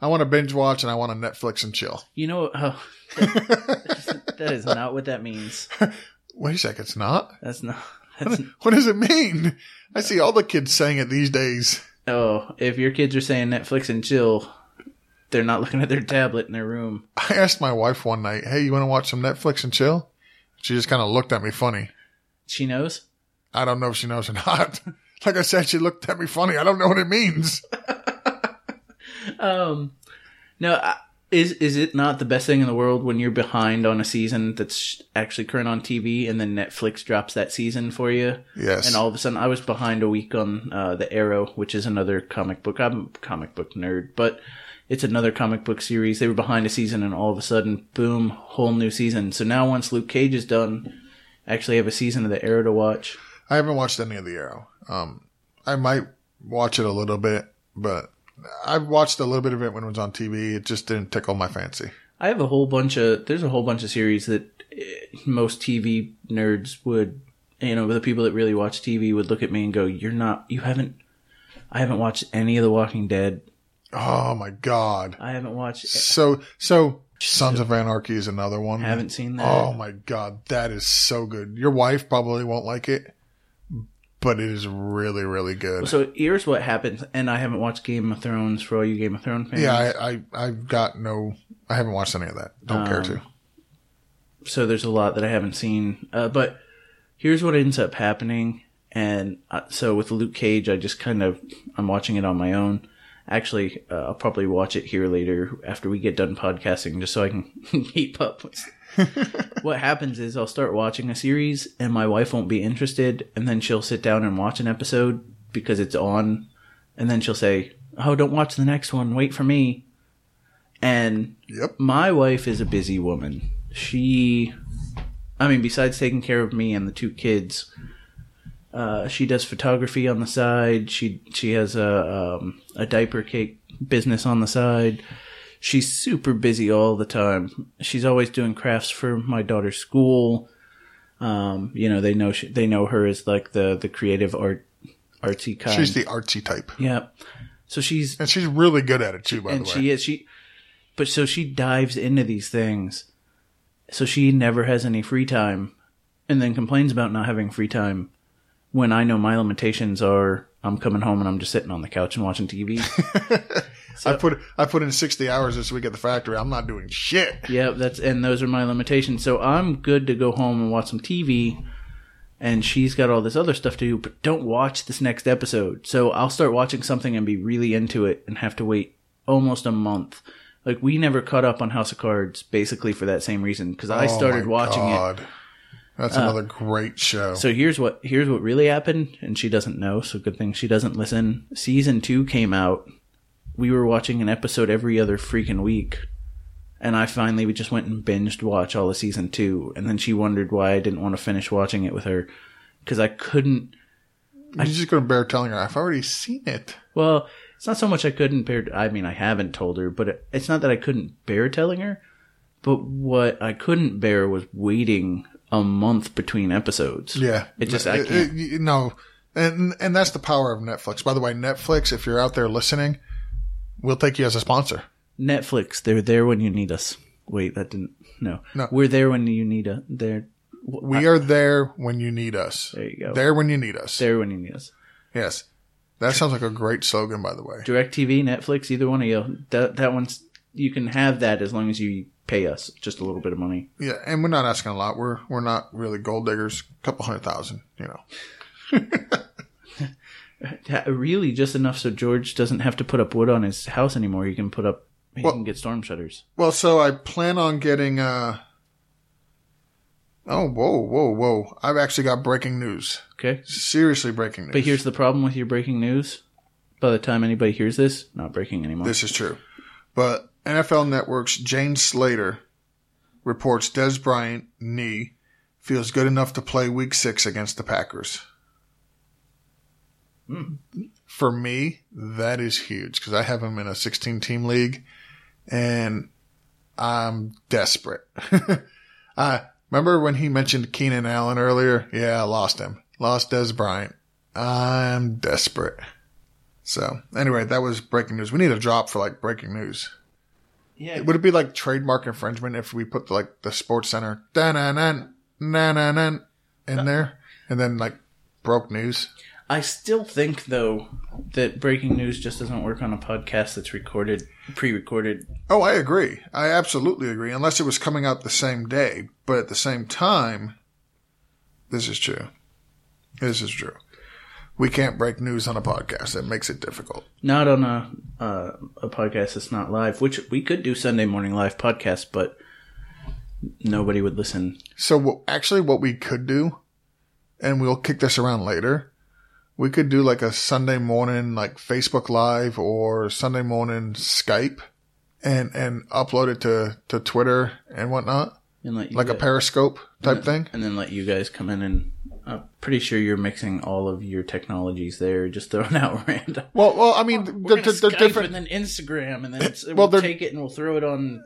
[SPEAKER 2] I want to binge watch, and I want to Netflix and chill.
[SPEAKER 1] You know, oh, that, that is not what that means.
[SPEAKER 2] Wait a sec, it's not.
[SPEAKER 1] That's not. That's,
[SPEAKER 2] What does it mean? I see all the kids saying it these days.
[SPEAKER 1] oh, if your kids are saying Netflix and chill, they're not looking at their tablet in their room.
[SPEAKER 2] I asked my wife one night, "Hey, you want to watch some Netflix and chill?" She just kind of looked at me funny.
[SPEAKER 1] She knows.
[SPEAKER 2] I don't know if she knows or not. like I said, she looked at me funny. I don't know what it means.
[SPEAKER 1] Um, no, I- is is it not the best thing in the world when you're behind on a season that's actually current on TV and then Netflix drops that season for you?
[SPEAKER 2] Yes.
[SPEAKER 1] And all of a sudden, I was behind a week on uh, the Arrow, which is another comic book. I'm a comic book nerd, but it's another comic book series. They were behind a season, and all of a sudden, boom, whole new season. So now, once Luke Cage is done, I actually have a season of the Arrow to watch.
[SPEAKER 2] I haven't watched any of the Arrow. Um, I might watch it a little bit, but I've watched a little bit of it when it was on TV. It just didn't tickle my fancy.
[SPEAKER 1] I have a whole bunch of there's a whole bunch of series that eh, most TV nerds would you know the people that really watch TV would look at me and go you're not you haven't I haven't watched any of The Walking Dead
[SPEAKER 2] Oh my god!
[SPEAKER 1] I haven't watched
[SPEAKER 2] So so Sons of Anarchy is another one.
[SPEAKER 1] I haven't seen that
[SPEAKER 2] Oh my god, that is so good. Your wife probably won't like it, but it is really really good.
[SPEAKER 1] so here's what happens and I haven't watched Game of Thrones for all you Game of Thrones fans
[SPEAKER 2] Yeah, I, I I've got no. I haven't watched any of that. Don't care
[SPEAKER 1] Um,
[SPEAKER 2] to.
[SPEAKER 1] so there's a lot that I haven't seen. Uh, but here's what ends up happening. And uh, so with Luke Cage, I just kind of I'm watching it on my own. Actually, uh, I'll probably watch it here later after we get done podcasting, just so I can keep up. With what happens is I'll start watching a series, and my wife won't be interested, and then she'll sit down and watch an episode because it's on, and then she'll say, "Oh, don't watch the next one. Wait for me." And
[SPEAKER 2] Yep.
[SPEAKER 1] my wife is a busy woman. She, I mean, besides taking care of me and the two kids, uh, she does photography on the side. She she has a um, a diaper cake business on the side. She's super busy all the time. She's always doing crafts for my daughter's school. Um, you know, they know she, they know her as like the the creative art artsy kind.
[SPEAKER 2] She's the artsy type,
[SPEAKER 1] yeah. So she's
[SPEAKER 2] and she's really good at it too. By the way,
[SPEAKER 1] she is she but so she dives into these things so she never has any free time and then complains about not having free time when i know my limitations are i'm coming home and i'm just sitting on the couch and watching tv
[SPEAKER 2] I put I put in sixty hours this week at the factory. I'm not doing shit.
[SPEAKER 1] yeah that's and those are my limitations. So i'm good to go home and watch some tv and she's got all this other stuff to do but don't watch this next episode. So i'll start watching something and be really into it and have to wait almost a month. Like we never caught up on house of cards basically for that same reason because i
[SPEAKER 2] Oh
[SPEAKER 1] started watching it
[SPEAKER 2] That's uh, another great show.
[SPEAKER 1] So here's what here's what really happened, and she doesn't know. So good thing she doesn't listen. Season two came out. We were watching an episode every other freaking week, and I finally we just went and binged watch all of season two. And then she wondered why I didn't want to finish watching it with her because I couldn't.
[SPEAKER 2] You're just going to bear telling her I've already seen it.
[SPEAKER 1] Well, It's not so much I couldn't bear. I mean, I haven't told her, but it's not that I couldn't bear telling her. But what I couldn't bear was waiting a month between episodes.
[SPEAKER 2] Yeah,
[SPEAKER 1] It just- I
[SPEAKER 2] uh, uh,
[SPEAKER 1] can't.
[SPEAKER 2] it- you know, and and that's the power of Netflix. By the way, Netflix, if you're out there listening, we'll take you as a sponsor.
[SPEAKER 1] Netflix, they're there when you need us. Wait, that didn't. No,
[SPEAKER 2] No.
[SPEAKER 1] we're there when you need us. They're
[SPEAKER 2] We are there when you need us.
[SPEAKER 1] there. You go.
[SPEAKER 2] There when you need us.
[SPEAKER 1] there when you need us.
[SPEAKER 2] Yes, that sounds like a great slogan. By the way,
[SPEAKER 1] DirecTV, Netflix, either one of you. That that one's you can have that as long as you pay us just a little bit of money.
[SPEAKER 2] yeah, and we're not asking a lot. We're we're not really gold diggers. A couple hundred thousand, you know.
[SPEAKER 1] Really, just enough so George doesn't have to put up wood on his house anymore. He can put up. He
[SPEAKER 2] Well-
[SPEAKER 1] can get storm shutters.
[SPEAKER 2] Well, so I plan on getting. uh Oh, whoa, whoa, whoa! I've actually got breaking news.
[SPEAKER 1] Okay,
[SPEAKER 2] Seriously, breaking news.
[SPEAKER 1] but here's the problem with your breaking news. By the time anybody hears this, not breaking anymore.
[SPEAKER 2] This is true. But NFL Network's Jane Slater reports Dez Bryant, knee, feels good enough to play week six against the Packers. Hmm. For me, that is huge because I have him in a 16 team league and I'm desperate. I remember when he mentioned Keenan Allen earlier? Yeah, I lost him. Lost Dez Bryant. I'm desperate. So anyway, that was breaking news. We need a drop for like breaking news.
[SPEAKER 1] Yeah,
[SPEAKER 2] Would it be like trademark infringement if we put like the Sports Center na na na na na in uh, there and then like broke news?
[SPEAKER 1] I still think though that breaking news just doesn't work on a podcast that's recorded, pre-recorded.
[SPEAKER 2] Oh, I agree. I absolutely agree. Unless it was coming out the same day, but at the same time, this is true. This is true. We can't break news on a podcast. That makes it difficult.
[SPEAKER 1] Not on a uh, a podcast that's not live, which we could do Sunday morning live podcast, but nobody would listen.
[SPEAKER 2] So actually, what we could do, and we'll kick this around later, we could do like a Sunday morning, like Facebook Live or Sunday morning Skype, and and upload it to to Twitter and whatnot,
[SPEAKER 1] And
[SPEAKER 2] like a Periscope type thing.
[SPEAKER 1] and then let you guys come in and. I'm pretty sure you're mixing all of your technologies there, just throwing out random.
[SPEAKER 2] Well, well, I mean,
[SPEAKER 1] We're
[SPEAKER 2] they're, they're
[SPEAKER 1] Skype
[SPEAKER 2] different.
[SPEAKER 1] and then Instagram, and then it's,
[SPEAKER 2] Well,
[SPEAKER 1] we'll
[SPEAKER 2] they're-
[SPEAKER 1] take it and we'll throw it on.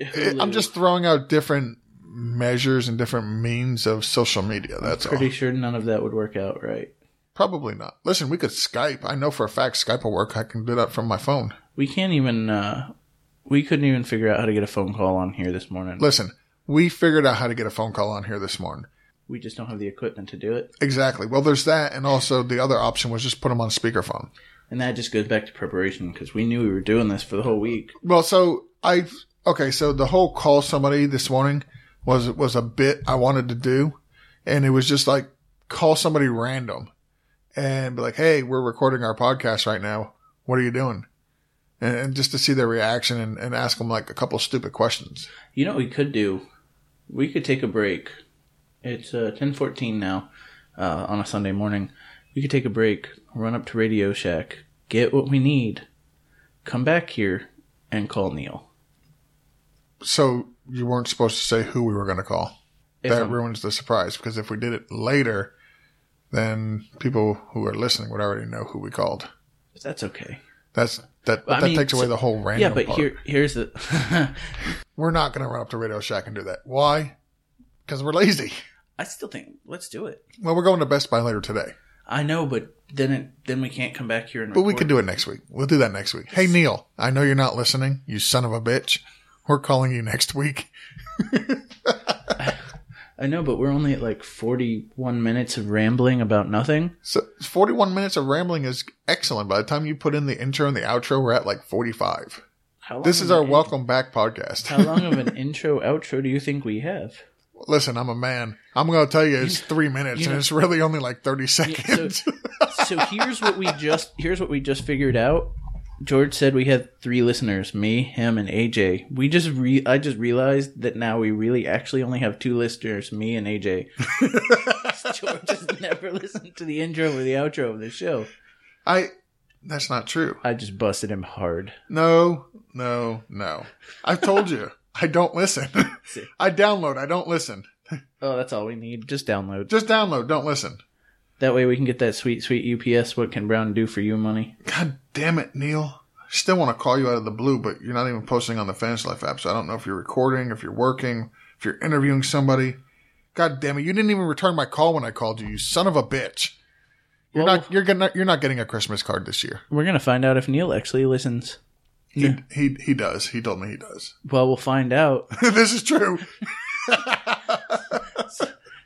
[SPEAKER 1] Hulu.
[SPEAKER 2] I'm just throwing out different measures and different means of social media. That's all.
[SPEAKER 1] pretty
[SPEAKER 2] all.
[SPEAKER 1] sure none of that would work out right.
[SPEAKER 2] Probably not. Listen, we could Skype. I know for a fact Skype will work. I can do that from my phone.
[SPEAKER 1] We can't even. uh We couldn't even figure out how to get a phone call on here this morning.
[SPEAKER 2] Listen, we figured out how to get a phone call on here this morning.
[SPEAKER 1] We just don't have the equipment to do it,
[SPEAKER 2] Exactly. Well, there's that, and also the other option was just put them on speakerphone.
[SPEAKER 1] and that just goes back to preparation because we knew we were doing this for the whole week.
[SPEAKER 2] Well, so I okay. So the whole call somebody this morning was was a bit I wanted to do, and it was just like call somebody random and be like, "Hey, we're recording our podcast right now. What are you doing?" And, and just to see their reaction and, and ask them like a couple stupid questions.
[SPEAKER 1] You know what we could do? We could take a break. It's uh, ten fourteen now uh, on a Sunday morning. We could take a break, run up to Radio Shack, get what we need, come back here, and call Neil.
[SPEAKER 2] So you weren't supposed to say who we were going to call.
[SPEAKER 1] If
[SPEAKER 2] that
[SPEAKER 1] I'm-
[SPEAKER 2] ruins the surprise because if we did it later, then people who are listening would already know who we called.
[SPEAKER 1] that's okay.
[SPEAKER 2] That's that.
[SPEAKER 1] I
[SPEAKER 2] that
[SPEAKER 1] mean,
[SPEAKER 2] takes away
[SPEAKER 1] so-
[SPEAKER 2] the whole random.
[SPEAKER 1] Yeah, but
[SPEAKER 2] part.
[SPEAKER 1] here here's the.
[SPEAKER 2] we're not going to run up to Radio Shack and do that. Why? Because we're lazy.
[SPEAKER 1] I still think let's do it.
[SPEAKER 2] Well, we're going to Best Buy later today,
[SPEAKER 1] I know, but then it then we can't come back here and.
[SPEAKER 2] but we
[SPEAKER 1] record.
[SPEAKER 2] could do it next week. We'll do that next week. Hey Neil, I know you're not listening, you son of a bitch. We're calling you next week.
[SPEAKER 1] I know, but we're only at like forty-one minutes of rambling about nothing.
[SPEAKER 2] So 41 minutes of rambling is excellent. By the time you put in the intro and the outro, we're at like 45.
[SPEAKER 1] How long
[SPEAKER 2] This is our
[SPEAKER 1] an-
[SPEAKER 2] welcome back podcast.
[SPEAKER 1] How long of an intro outro do you think we have?
[SPEAKER 2] Listen, I'm a man. I'm going to tell you it's three minutes,
[SPEAKER 1] you
[SPEAKER 2] and it's really only like 30
[SPEAKER 1] So,
[SPEAKER 2] seconds.
[SPEAKER 1] so here's what we just here's what we just figured out. George said we had three listeners: me, him, and AJ. We just re I just realized that now we really actually only have two listeners: me and AJ. George has never listened to the intro or the outro of the show.
[SPEAKER 2] I. That's not true.
[SPEAKER 1] I just busted him hard.
[SPEAKER 2] No, no, no. I've told you. I don't listen. I download. I don't listen.
[SPEAKER 1] Oh, that's all we need. Just download.
[SPEAKER 2] Just download. Don't listen.
[SPEAKER 1] That way we can get that sweet, sweet UPS. What can Brown do for you money?
[SPEAKER 2] God damn it, Neil. I still want to call you out of the blue, but you're not even posting on the Fantasy Life app, so I don't know if you're recording, if you're working, if you're interviewing somebody. God damn it, you didn't even return my call when I called you, you son of a bitch. You're
[SPEAKER 1] Well-
[SPEAKER 2] not you're gonna you're not getting a Christmas card this year.
[SPEAKER 1] We're gonna find out if Neil actually listens.
[SPEAKER 2] He he he does. He told me he does.
[SPEAKER 1] Well, we'll find out.
[SPEAKER 2] this is true.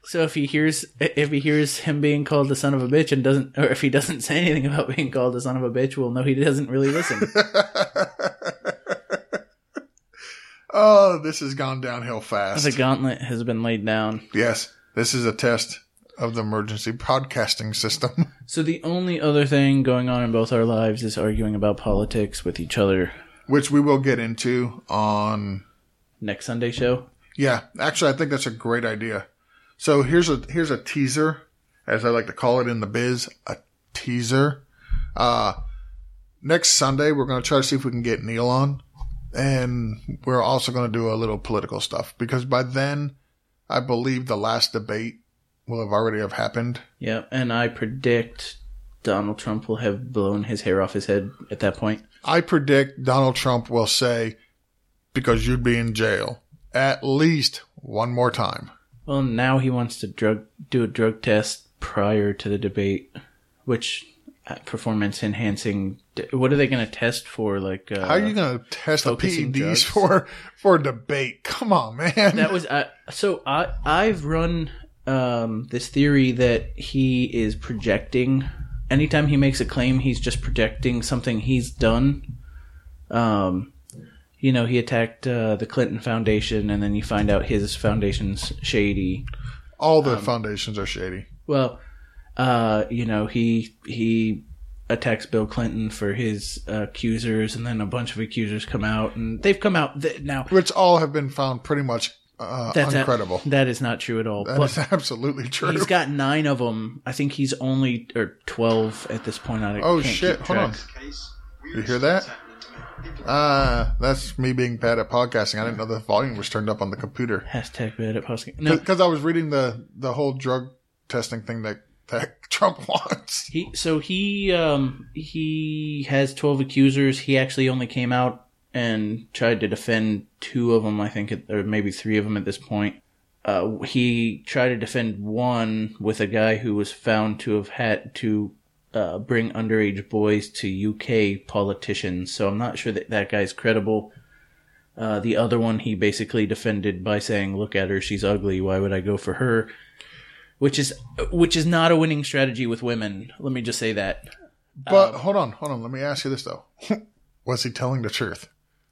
[SPEAKER 1] So if he hears if he hears him being called the son of a bitch and doesn't, or if he doesn't say anything about being called the son of a bitch, we'll know he doesn't really listen.
[SPEAKER 2] Oh, this has gone downhill fast.
[SPEAKER 1] the gauntlet has been laid down.
[SPEAKER 2] yes, this is a test of the emergency podcasting system.
[SPEAKER 1] So the only other thing going on in both our lives is arguing about politics with each other.
[SPEAKER 2] which we will get into on
[SPEAKER 1] Next Sunday show.
[SPEAKER 2] yeah actually i think that's a great idea so here's a here's a teaser as i like to call it in the biz a teaser uh next sunday we're going to try to see if we can get neil on and we're also going to do a little political stuff because by then i believe the last debate will have already have happened
[SPEAKER 1] Yeah, and I predict Donald Trump will have blown his hair off his head at that point.
[SPEAKER 2] i predict donald trump will say because you'd be in jail at least one more time
[SPEAKER 1] Well, now he wants to drug do a drug test prior to the debate, which uh, performance enhancing. What are they going to test for? Like, uh,
[SPEAKER 2] How are you going to test the PEDs
[SPEAKER 1] drugs.
[SPEAKER 2] for for debate? Come on, man.
[SPEAKER 1] that was uh, so. I I've run um, this theory that he is projecting. Anytime he makes a claim, he's just projecting something he's done. Um, you know, he attacked uh, the Clinton Foundation, and then you find out his foundation's shady.
[SPEAKER 2] All
[SPEAKER 1] um,
[SPEAKER 2] the foundations are shady.
[SPEAKER 1] Well, uh, you know, he he attacks Bill Clinton for his uh, accusers, and then a bunch of accusers come out, and they've come out th- now.
[SPEAKER 2] Which all have been found pretty much uh,
[SPEAKER 1] That's a-
[SPEAKER 2] incredible.
[SPEAKER 1] that is not true at all.
[SPEAKER 2] That
[SPEAKER 1] But
[SPEAKER 2] is absolutely true.
[SPEAKER 1] he's got nine of them. I think he's only or twelve at this point. I
[SPEAKER 2] oh shit! Hold on. You hear that? Ah, that's me being bad at podcasting. I didn't know the volume was turned up on the computer
[SPEAKER 1] Hashtag bad at podcasting. No,
[SPEAKER 2] because I was reading the the whole drug testing thing that that Trump wants.
[SPEAKER 1] he so he um he has twelve accusers. He actually only came out and tried to defend two of them. I think, or maybe three of them at this point. Uh, he tried to defend one with a guy who was found to have had to uh, bring underage boys to UK politicians. So I'm not sure that that guy's credible. Uh, the other one he basically defended by saying, "Look at her, she's ugly. Why would I go for her?" Which is which is not a winning strategy with women. Let me just say that.
[SPEAKER 2] But
[SPEAKER 1] Um,
[SPEAKER 2] hold on, hold on. Let me ask you this though: Was he telling the truth?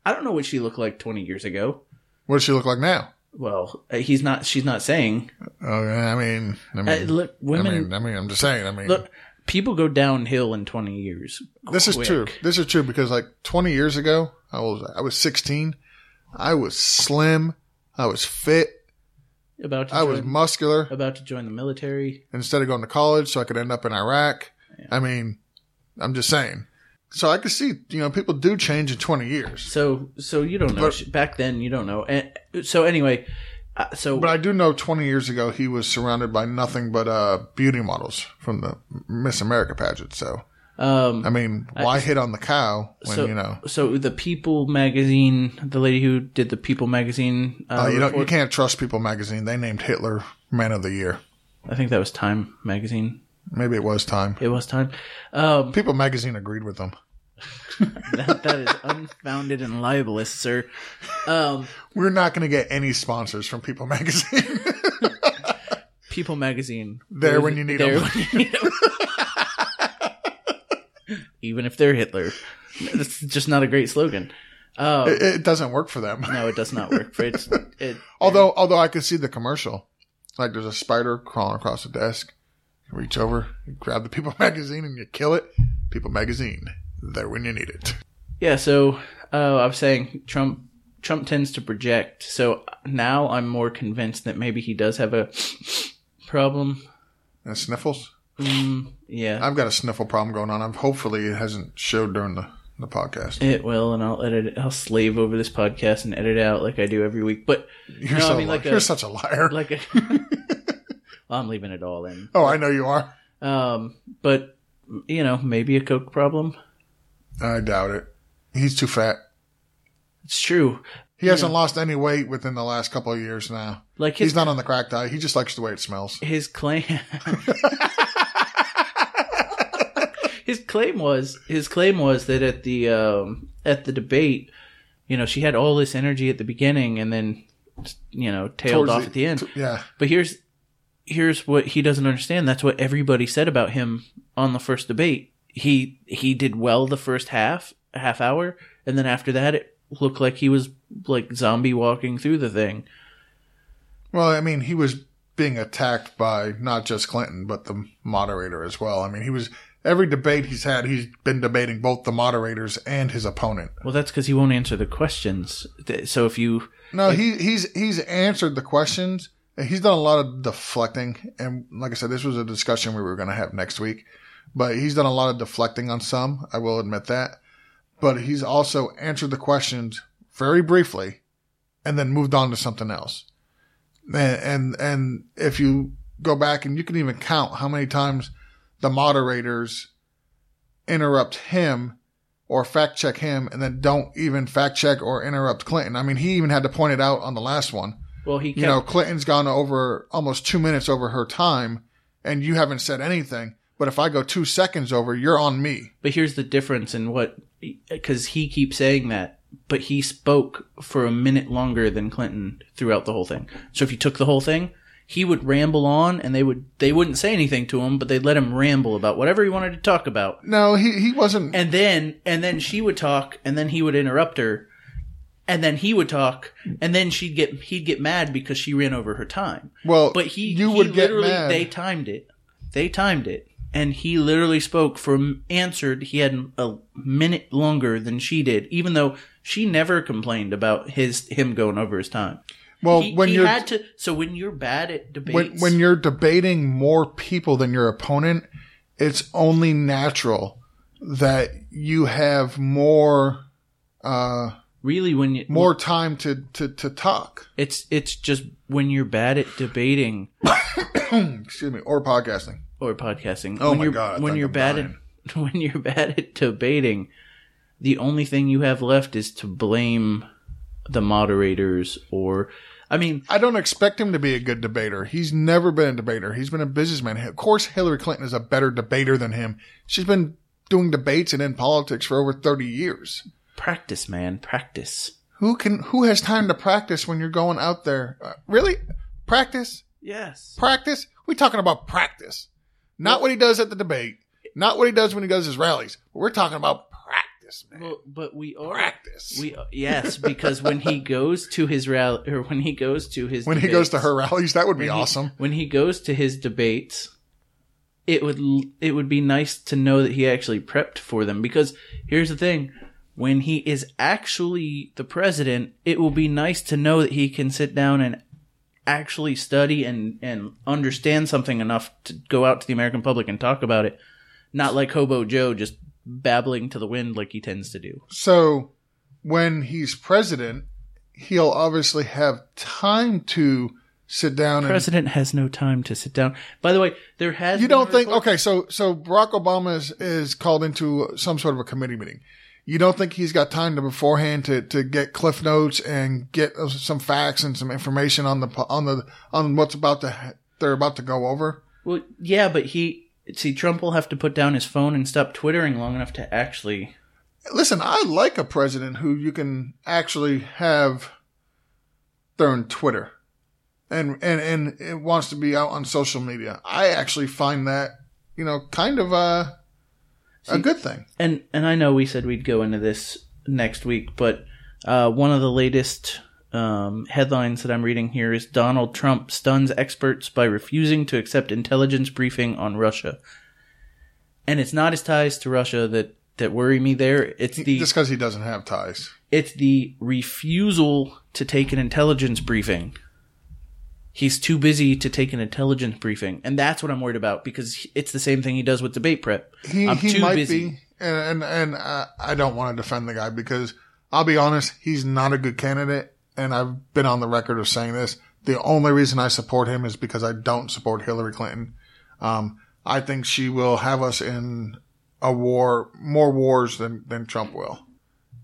[SPEAKER 1] I don't know what she looked like 20 years ago.
[SPEAKER 2] What does she look like now?
[SPEAKER 1] Well, uh, he's not. She's not saying.
[SPEAKER 2] Oh, I mean, I
[SPEAKER 1] Uh,
[SPEAKER 2] mean,
[SPEAKER 1] look,
[SPEAKER 2] I
[SPEAKER 1] women.
[SPEAKER 2] mean, I mean, I'm just saying. I mean,
[SPEAKER 1] look, people go downhill in 20 years.
[SPEAKER 2] This is true. This is true because like 20 years ago, I was I was 16. I was slim. I was fit.
[SPEAKER 1] About to
[SPEAKER 2] I was muscular.
[SPEAKER 1] about to join the military.
[SPEAKER 2] Instead of going to college, so I could end up in Iraq. I mean, I'm just saying. So I could see, you know, people do change in 20 years.
[SPEAKER 1] So, so you don't know.
[SPEAKER 2] But-
[SPEAKER 1] Back then, you don't know. And so anyway, uh, so
[SPEAKER 2] But I do know 20 years ago he was surrounded by nothing but uh, beauty models from the Miss America pageant. So
[SPEAKER 1] um,
[SPEAKER 2] I mean, why hit on the cow when
[SPEAKER 1] so
[SPEAKER 2] you know?
[SPEAKER 1] so the People magazine, the lady who did the People magazine, uh,
[SPEAKER 2] Uh, you don't. You can't trust People magazine. They named Hitler Man of the Year.
[SPEAKER 1] I think that was Time magazine.
[SPEAKER 2] Maybe it was time.
[SPEAKER 1] It was Time. Um,
[SPEAKER 2] People magazine agreed with them.
[SPEAKER 1] that, that is unfounded and libelous, sir. Um,
[SPEAKER 2] We're not going to get any sponsors from People magazine.
[SPEAKER 1] People magazine.
[SPEAKER 2] There when you need
[SPEAKER 1] There
[SPEAKER 2] 'em.
[SPEAKER 1] when you need 'em. Even if they're Hitler. That's just not a great slogan. Uh,
[SPEAKER 2] it, it doesn't work for them.
[SPEAKER 1] no, it does not work. For it's, it,
[SPEAKER 2] Although, although I could see the commercial, like there's a spider crawling across the desk. You reach over, you grab the People magazine, and you kill it. People magazine, there when you need it.
[SPEAKER 1] Yeah, so uh, I was saying Trump Trump tends to project. So now I'm more convinced that maybe he does have a problem.
[SPEAKER 2] And sniffles.
[SPEAKER 1] Mm, yeah,
[SPEAKER 2] I've got a sniffle problem going on. I'm hopefully it hasn't showed during the the podcast.
[SPEAKER 1] it will, and I'll edit it. I'll slave over this podcast and edit out like I do every week. But
[SPEAKER 2] You're
[SPEAKER 1] No, I
[SPEAKER 2] so
[SPEAKER 1] mean, like a-
[SPEAKER 2] you're such a liar.
[SPEAKER 1] like, a, I'm leaving it all in.
[SPEAKER 2] oh, I know you are.
[SPEAKER 1] Um, but you know, maybe a coke problem.
[SPEAKER 2] I doubt it. He's too fat.
[SPEAKER 1] It's true.
[SPEAKER 2] He hasn't lost any weight within the last couple of years now.
[SPEAKER 1] Like his
[SPEAKER 2] He's not on the crack diet. He just likes the way it smells.
[SPEAKER 1] his claim his claim was his claim was that at the um at the debate you know she had all this energy at the beginning and then you know tailed
[SPEAKER 2] Towards
[SPEAKER 1] off at the end
[SPEAKER 2] Yeah.
[SPEAKER 1] but here's here's what he doesn't understand that's what everybody said about him on the first debate he he did well the first half half hour and then after that it looked like he was like zombie walking through the thing
[SPEAKER 2] Well, I mean, he was being attacked by not just Clinton, but the moderator as well. I mean, he was every debate he's had, he's been debating both the moderators and his opponent.
[SPEAKER 1] well that's because he won't answer the questions so if you
[SPEAKER 2] No, he he's he's answered the questions. He's done a lot of deflecting, and like I said, this was a discussion we were going to have next week. But he's done a lot of deflecting on some. I will admit that. But he's also answered the questions very briefly, and then moved on to something else. And and, and if you go back and you can even count how many times the moderators interrupt him or fact check him and then don't even fact check or interrupt Clinton. I mean, he even had to point it out on the last one.
[SPEAKER 1] Well he kept,
[SPEAKER 2] You know, Clinton's gone over almost two minutes over her time and you haven't said anything. But if I go two seconds over, you're on me.
[SPEAKER 1] But here's the difference in what, because he keeps saying that, but he spoke for a minute longer than Clinton throughout the whole thing. So if you took the whole thing, he would ramble on, and they would they wouldn't say anything to him, but they'd let him ramble about whatever he wanted to talk about.
[SPEAKER 2] No, he, he wasn't.
[SPEAKER 1] And then and then she would talk, and then he would interrupt her, and then he would talk, and then she'd get he'd get mad because she ran over her time.
[SPEAKER 2] well,
[SPEAKER 1] But he
[SPEAKER 2] you
[SPEAKER 1] he
[SPEAKER 2] would get
[SPEAKER 1] literally
[SPEAKER 2] mad.
[SPEAKER 1] they timed it. They timed it. And he literally spoke from answered he had a minute longer than she did, even though she never complained about his him going over his time.
[SPEAKER 2] well,
[SPEAKER 1] he,
[SPEAKER 2] when you're
[SPEAKER 1] had to so when you're bad at debates
[SPEAKER 2] when, when you're debating more people than your opponent, it's only natural that you have more uh,
[SPEAKER 1] really when you
[SPEAKER 2] more time to, to, to talk.
[SPEAKER 1] it's it's just when you're bad at debating
[SPEAKER 2] Excuse me, or podcasting.
[SPEAKER 1] or podcasting.
[SPEAKER 2] Oh
[SPEAKER 1] when
[SPEAKER 2] my
[SPEAKER 1] you're,
[SPEAKER 2] God, I
[SPEAKER 1] When you're
[SPEAKER 2] I'm
[SPEAKER 1] bad
[SPEAKER 2] dying.
[SPEAKER 1] at when you're bad at debating, the only thing you have left is to blame the moderators or I mean
[SPEAKER 2] I don't expect him to be a good debater. He's never been a debater. He's been a businessman. Of course, Hillary Clinton is a better debater than him. She's been doing debates and in politics for over 30 years.
[SPEAKER 1] Practice, man, practice.
[SPEAKER 2] Who can, who has time to practice when you're going out there? Uh, really? Practice?
[SPEAKER 1] Yes.
[SPEAKER 2] Practice? We're talking about practice. Not what he does at the debate. Not what he does when he does his rallies. We're talking about practice, man.
[SPEAKER 1] Well, but we are
[SPEAKER 2] practice.
[SPEAKER 1] we yes because when he goes to his rally or when he goes to his
[SPEAKER 2] when he goes to her rallies, that would be
[SPEAKER 1] when he-
[SPEAKER 2] awesome.
[SPEAKER 1] when he goes to his debates it would it would be nice to know that he actually prepped for them because here's the thing when he is actually the president it will be nice to know that he can sit down and actually study and and understand something enough to go out to the american public and talk about it. Not like hobo joe just babbling to the wind like he tends to do.
[SPEAKER 2] So when he's president, he'll obviously have time to sit down and
[SPEAKER 1] president has no time to sit down. By the way there has
[SPEAKER 2] you don't think okay so so barack obama is, is called into some sort of a committee meeting you don't think he's got time to beforehand to, to get cliff notes and get uh, some facts and some information on the on the on what's about to they're about to go over
[SPEAKER 1] Well, yeah, but he see Trump will have to put down his phone and stop twittering long enough to actually.
[SPEAKER 2] listen i like a president who you can actually have during twitter and and and it wants to be out on social media i actually find that you know kind of a a good thing
[SPEAKER 1] And and I know we said we'd go into this next week, but uh, one of the latest um, headlines that I'm reading here is Donald Trump stuns experts by refusing to accept intelligence briefing on Russia. And it's not his ties to Russia that that worry me. There, it's the
[SPEAKER 2] just because he doesn't have ties
[SPEAKER 1] it's the refusal to take an intelligence briefing. He's too busy to take an intelligence briefing, and that's what I'm worried about because it's the same thing he does with debate prep.
[SPEAKER 2] He
[SPEAKER 1] I'm
[SPEAKER 2] he
[SPEAKER 1] too
[SPEAKER 2] might
[SPEAKER 1] busy.
[SPEAKER 2] be, and and, and uh, I don't want to defend the guy because I'll be honest, he's not a good candidate, and I've been on the record of saying this. The only reason I support him is because I don't support Hillary Clinton. Um, I think she will have us in a war, more wars than, than Trump will.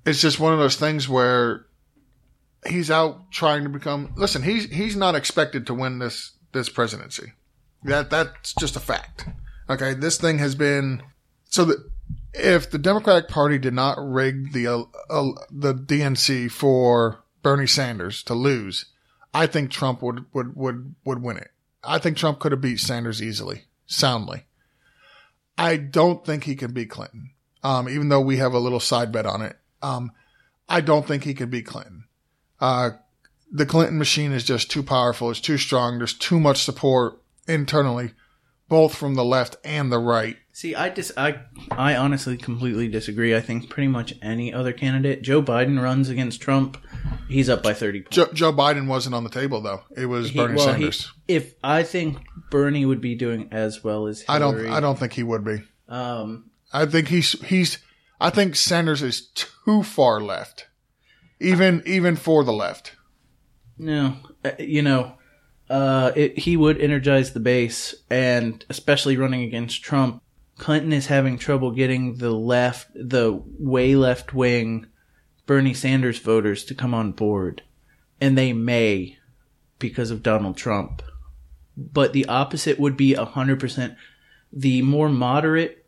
[SPEAKER 2] It's just one of those things where he's out trying to become, listen, he's, he's not expected to win this, this presidency. That, that's just a fact. Okay. This thing has been, so that if the Democratic Party did not rig the, uh, uh, the DNC for Bernie Sanders to lose, I think Trump would, would, would, would win it. I think Trump could have beat Sanders easily, soundly. I don't think he can beat Clinton. Um, even though we have a little side bet on it. Um, I don't think he can beat Clinton. Uh, the Clinton machine is just too powerful. It's too strong. There's too much support internally, both from the left and the right.
[SPEAKER 1] See, I dis I I honestly completely disagree. I think pretty much any other candidate, Joe Biden runs against Trump, he's up by thirty points.
[SPEAKER 2] Joe, Joe Biden wasn't on the table though. It was
[SPEAKER 1] He-
[SPEAKER 2] Bernie
[SPEAKER 1] well, he-
[SPEAKER 2] Sanders.
[SPEAKER 1] if I think Bernie would be doing as well as
[SPEAKER 2] I don't. I don't think he would be.
[SPEAKER 1] Um,
[SPEAKER 2] I think he's he's. I think Sanders is too far left, even even for the left.
[SPEAKER 1] no, uh, you know, uh, it, he would energize the base, and especially running against Trump. Clinton is having trouble getting the left, the way left wing Bernie Sanders voters to come on board. And they may because of Donald Trump. But the opposite would be 100%. The more moderate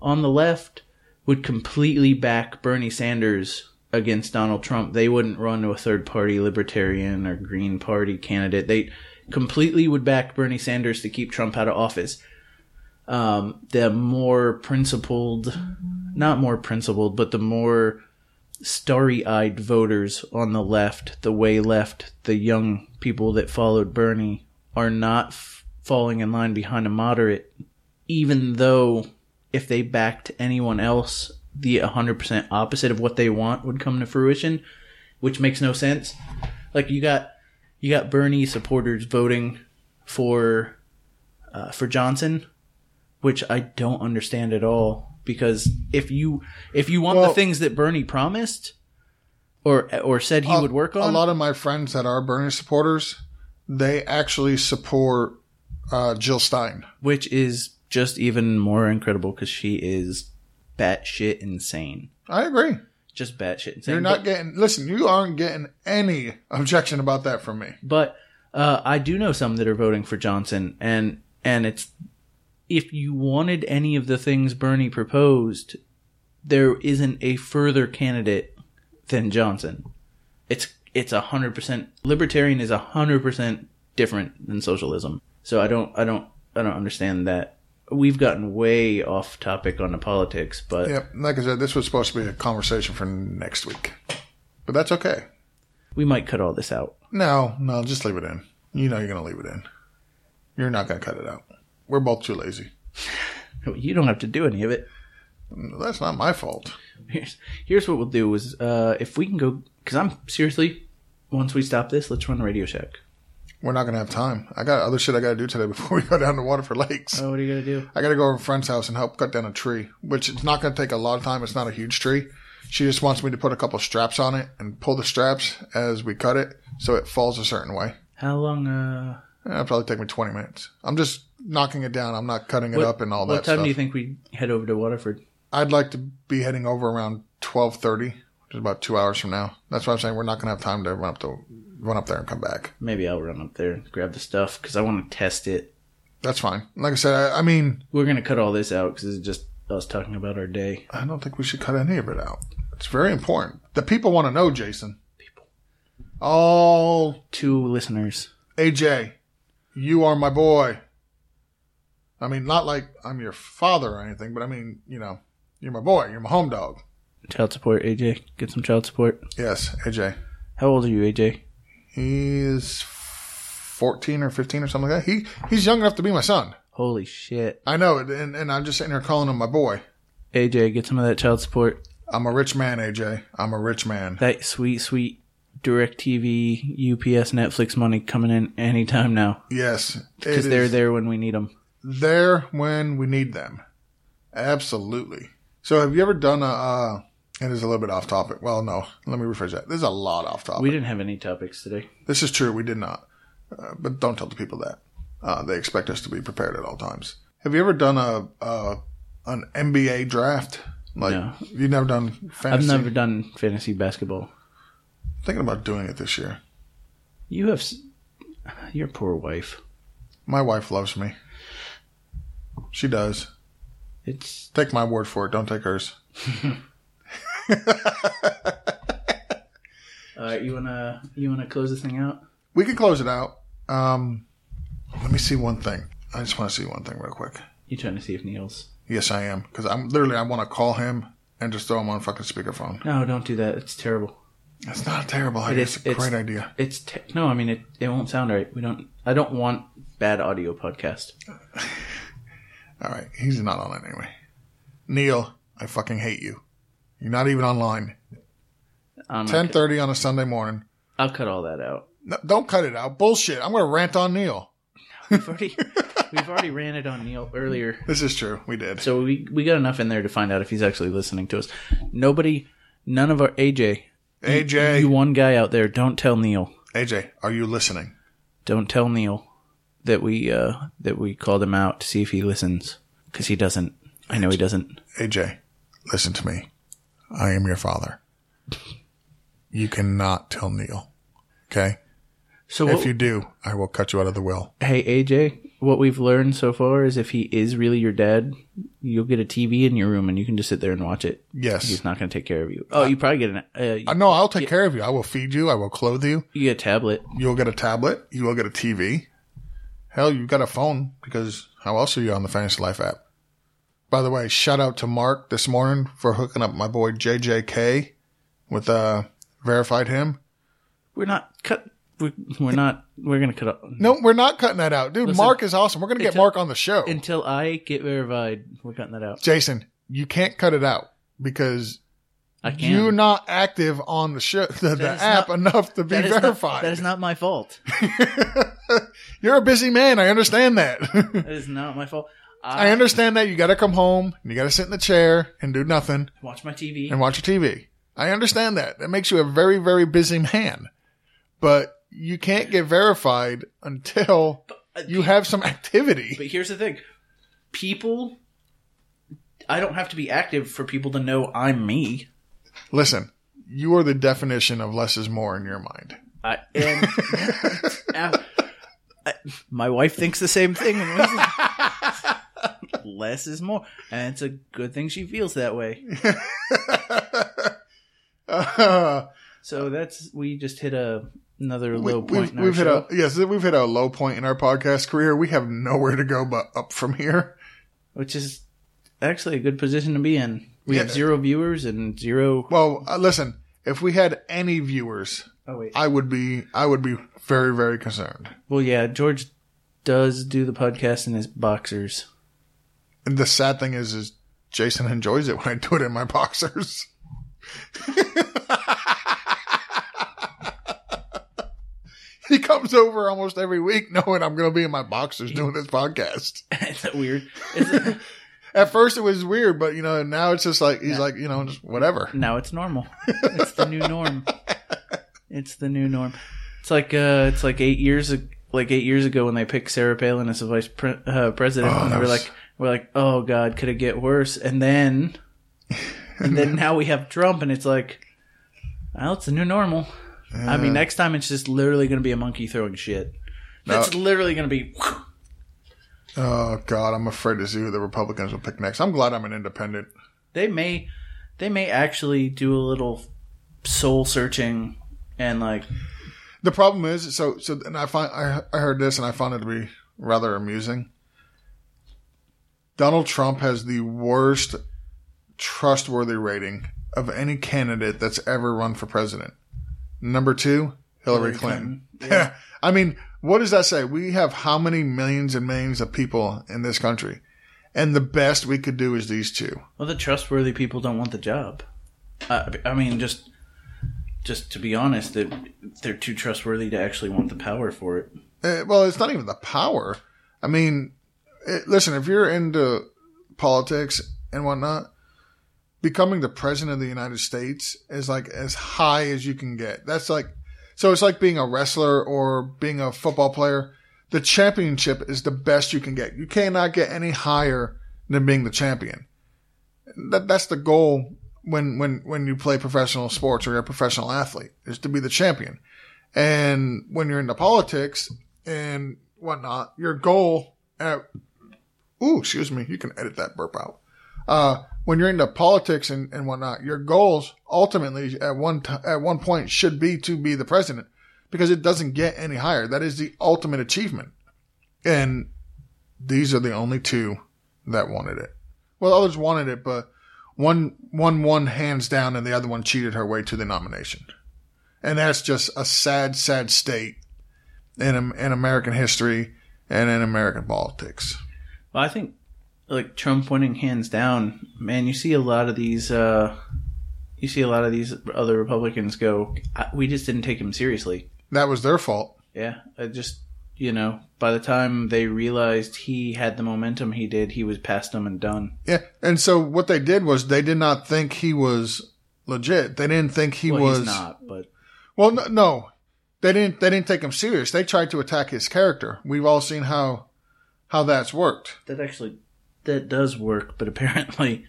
[SPEAKER 1] on the left would completely back Bernie Sanders against Donald Trump. They wouldn't run to a third party libertarian or Green Party candidate. They completely would back Bernie Sanders to keep Trump out of office um, the more principled, not more principled, but the more starry eyed voters on the left, the way left, the young people that followed Bernie, are not f- falling in line behind a moderate, even though if they backed anyone else, the 100% opposite of what they want would come to fruition, which makes no sense. Like you got you got Bernie supporters voting for uh, for Johnson, which I don't understand at all. Because if you if you want
[SPEAKER 2] Well-
[SPEAKER 1] the things that Bernie promised, or or said he
[SPEAKER 2] A-
[SPEAKER 1] would work on,
[SPEAKER 2] A lot of my friends that are Bernie supporters, they actually support uh, Jill Stein.
[SPEAKER 1] which is just even more incredible because she is batshit insane,
[SPEAKER 2] I agree.
[SPEAKER 1] just batshit insane.
[SPEAKER 2] You're not getting. Listen, you aren't getting any objection about that from me.
[SPEAKER 1] But uh, I do know some that are voting for Johnson, and and it's if you wanted any of the things Bernie proposed, there isn't a further candidate than Johnson. It's it's a hundred percent libertarian is a hundred percent different than socialism. So I don't I don't I don't understand that. We've gotten way off topic on the politics, but
[SPEAKER 2] Yep. Like I said, this was supposed to be a conversation for next week, but that's okay.
[SPEAKER 1] we might cut all this out.
[SPEAKER 2] No, no, just leave it in. You know you're gonna leave it in. You're not gonna cut it out. We're both too lazy.
[SPEAKER 1] You don't have to do any of it.
[SPEAKER 2] That's not my fault.
[SPEAKER 1] Here's here's what we'll do is uh, if we can go because I'm seriously once we stop this, let's run Radio Shack.
[SPEAKER 2] We're not gonna have time. I got other shit I gotta do today before we go down to Waterford Lakes.
[SPEAKER 1] Oh, what are you gonna do?
[SPEAKER 2] I got to go over to a friend's house and help cut down a tree, which it's not going to take a lot of time. It's not a huge tree. She just wants me to put a couple straps on it and pull the straps as we cut it so it falls a certain way.
[SPEAKER 1] How long? Uh,
[SPEAKER 2] It'll probably take me 20 minutes. I'm just knocking it down. I'm not cutting it
[SPEAKER 1] what,
[SPEAKER 2] up and all that what
[SPEAKER 1] time
[SPEAKER 2] stuff.
[SPEAKER 1] do you think we head over to Waterford?
[SPEAKER 2] I'd like to be heading over around 12:30, which is about two hours from now. That's why I'm saying we're not going to have time to run up to run up there and come back.
[SPEAKER 1] Maybe I'll run up there and grab the stuff because I want to test it.
[SPEAKER 2] That's fine. Like I said, I, I mean,
[SPEAKER 1] We're gonna cut all this out because it's just us talking about our day.
[SPEAKER 2] I don't think we should cut any of it out. It's very important. The people want to know, Jason.
[SPEAKER 1] People.
[SPEAKER 2] All
[SPEAKER 1] Two listeners.
[SPEAKER 2] AJ, you are my boy. I mean, not like I'm your father or anything, but I mean, you know, you're my boy. You're my home dog.
[SPEAKER 1] Child support, AJ. Get some child support.
[SPEAKER 2] Yes, AJ.
[SPEAKER 1] How old are you, AJ?
[SPEAKER 2] He's 14 or 15 or something like that. He he's young enough to be my son.
[SPEAKER 1] Holy shit.
[SPEAKER 2] I know, and, and I'm just sitting here calling him my boy.
[SPEAKER 1] AJ, get some of that child support.
[SPEAKER 2] I'm a rich man, AJ. I'm a rich man.
[SPEAKER 1] That sweet, sweet DirecTV, UPS, Netflix money coming in anytime now
[SPEAKER 2] Yes,
[SPEAKER 1] because they're there when we need them.
[SPEAKER 2] there when we need them. Absolutely. So, have you ever done a? Uh, it is a little bit off topic. Well, no. Let me rephrase that. There's a lot off topic.
[SPEAKER 1] We didn't have any topics today.
[SPEAKER 2] This is true. We did not. Uh, but don't tell the people that. Uh, they expect us to be prepared at all times. Have you ever done a, a an NBA draft? Like
[SPEAKER 1] No.
[SPEAKER 2] you've never done fantasy?
[SPEAKER 1] I've never done fantasy basketball.
[SPEAKER 2] thinking about doing it this year.
[SPEAKER 1] You have s- your poor wife.
[SPEAKER 2] My wife loves me. She does.
[SPEAKER 1] It's
[SPEAKER 2] Take my word for it. Don't take hers.
[SPEAKER 1] all right. You wanna you wanna close this thing out?
[SPEAKER 2] We can close it out. Um, let me see one thing. I just want to see one thing real quick.
[SPEAKER 1] You trying to see if Neil's?
[SPEAKER 2] Yes, I am because I'm literally I want to call him and just throw him on fucking speakerphone.
[SPEAKER 1] No, don't do that. It's terrible.
[SPEAKER 2] It's not a terrible idea.
[SPEAKER 1] is-
[SPEAKER 2] It's a
[SPEAKER 1] it's-
[SPEAKER 2] great idea.
[SPEAKER 1] It's te- no. I mean, it it won't sound right. We don't. I don't want bad audio podcast.
[SPEAKER 2] All right, he's not on it anyway. Neil, I fucking hate you. You're not even online. Ten thirty on a Sunday morning.
[SPEAKER 1] I'll cut all that out.
[SPEAKER 2] No, don't cut it out. Bullshit. I'm gonna rant on Neil.
[SPEAKER 1] We've already we've already ranted on Neil earlier.
[SPEAKER 2] This is true. We did.
[SPEAKER 1] So we we got enough in there to find out if he's actually listening to us. Nobody, none of our AJ,
[SPEAKER 2] AJ,
[SPEAKER 1] you one guy out there, don't tell Neil,
[SPEAKER 2] AJ, are you listening?
[SPEAKER 1] don't tell Neil that we uh that we called him out to see if he listens because he doesn't. I know he doesn't.
[SPEAKER 2] AJ, listen to me. I am your father. You cannot tell Neil. Okay?
[SPEAKER 1] So what,
[SPEAKER 2] If you do, I will cut you out of the will.
[SPEAKER 1] hey AJ, what we've learned so far is if he is really your dad, you'll get a TV in your room and you can just sit there and watch it.
[SPEAKER 2] Yes.
[SPEAKER 1] He's not going to take care of you. Oh, you probably get an uh,
[SPEAKER 2] Uh, no, I'll take care of you. I will feed you. I will clothe you.
[SPEAKER 1] you get a tablet.
[SPEAKER 2] You'll get a tablet. You will get a TV. Hell, you got a phone because how else are you on the Fantasy Life app? By the way, shout out to Mark this morning for hooking up my boy JJK with uh verified him.
[SPEAKER 1] We're not cut. We're, we're not. We're gonna cut off
[SPEAKER 2] No, we're not cutting that out, dude.
[SPEAKER 1] Listen,
[SPEAKER 2] Mark is awesome. We're gonna get
[SPEAKER 1] until-
[SPEAKER 2] Mark on the show.
[SPEAKER 1] until I get verified. We're cutting that out.
[SPEAKER 2] Jason, you can't cut it out because you're not active on the show, the, the app
[SPEAKER 1] not-
[SPEAKER 2] enough to be
[SPEAKER 1] That is not-
[SPEAKER 2] verified.
[SPEAKER 1] that is not my fault.
[SPEAKER 2] you're a busy man. I understand that.
[SPEAKER 1] That is not my fault.
[SPEAKER 2] I
[SPEAKER 1] I,
[SPEAKER 2] understand that you got to come home and you got to sit in the chair and do nothing
[SPEAKER 1] watch my TV.
[SPEAKER 2] and watch your TV. I understand that. That makes you a very, very busy man. But you can't get verified until uh, you have some activity.
[SPEAKER 1] But here's the thing: people. I don't have to be active for people to know I'm me.
[SPEAKER 2] Listen, you are the definition of less is more in your mind.
[SPEAKER 1] I am. I- my wife thinks the same thing. and Less is more, and it's a good thing she feels that way.
[SPEAKER 2] Uh,
[SPEAKER 1] So that's we just hit a another
[SPEAKER 2] we,
[SPEAKER 1] low point
[SPEAKER 2] we've,
[SPEAKER 1] in our
[SPEAKER 2] we've hit
[SPEAKER 1] show.
[SPEAKER 2] a yes, we've hit a low point in our podcast career. We have nowhere to go but up from here.
[SPEAKER 1] which is actually a good position to be in. We have zero viewers and zero.
[SPEAKER 2] Well, uh, listen, if we had any viewers,
[SPEAKER 1] Oh wait.
[SPEAKER 2] I would be I would be very very concerned.
[SPEAKER 1] Well, yeah, George does do the podcast in his boxers.
[SPEAKER 2] And the sad thing is, is Jason enjoys it when I do it in my boxers. he comes over almost every week knowing I'm going to be in my boxers doing this podcast.
[SPEAKER 1] is that weird? Is it,
[SPEAKER 2] At first it was weird, but you know, now it's just like, he's like, you know, just whatever.
[SPEAKER 1] now it's normal. It's the new norm. It's the new norm. It's like uh, it's like eight years like eight years ago when they picked Sarah Palin as the vice pre- uh, president,
[SPEAKER 2] Oh,
[SPEAKER 1] and
[SPEAKER 2] that
[SPEAKER 1] we're
[SPEAKER 2] was-
[SPEAKER 1] like, we're like, oh god, could it get worse? And then, and then now we have Trump, and it's like, well, it's the new normal. I mean, next time it's just literally going to be a monkey throwing shit. That's literally going to be.
[SPEAKER 2] Oh God, I'm afraid to see who the Republicans will pick next. I'm glad I'm an independent.
[SPEAKER 1] They may, they may actually do a little soul searching and like
[SPEAKER 2] The problem is, so so, and I find I, I heard this and I found it to be rather amusing. Donald Trump has the worst trustworthy rating of any candidate that's ever run for president. Number two, Hillary,
[SPEAKER 1] Hillary
[SPEAKER 2] Clinton.
[SPEAKER 1] Clinton,
[SPEAKER 2] Yeah. I mean, what does that say? We have how many millions and millions of people in this country, and the best we could do is these two.
[SPEAKER 1] Well, the trustworthy people don't want the job. Uh, I mean, just just to be honest, that they're too trustworthy to actually want the power for it.
[SPEAKER 2] Uh, well, it's not even the power. I mean, it, listen, if you're into politics and whatnot, becoming the president of the United States is like as high as you can get. That's like, so it's like being a wrestler or being a football player. the championship is the best you can get. You cannot get any higher than being the champion. That that's the goal when when when you play professional sports or you're a professional athlete is to be the champion. And when you're into politics and whatnot, your goal at ooh, excuse me, you can edit that burp out. Uh, when you're into politics and, and whatnot, your goals ultimately at one t- at one point should be to be the president because it doesn't get any higher. That is the ultimate achievement. And these are the only two that wanted it. Well, others wanted it, but one one won hands down, and the other one cheated her way to the nomination. And that's just a sad, sad state in in American history and in American politics.
[SPEAKER 1] Well, I think like Trump winning hands down, man. You see a lot of these. uh You see a lot of these other Republicans go. We just didn't take him seriously.
[SPEAKER 2] That was their fault.
[SPEAKER 1] Yeah, I just you know, by the time they realized he had the momentum he did, he was past them and done.
[SPEAKER 2] Yeah, and so what they did was they did not think he was legit. They didn't think he
[SPEAKER 1] well,
[SPEAKER 2] was
[SPEAKER 1] not. But
[SPEAKER 2] well, no, no, they didn't. They didn't take him serious. They tried to attack his character. We've all seen how how that's worked.
[SPEAKER 1] That actually that does work, but apparently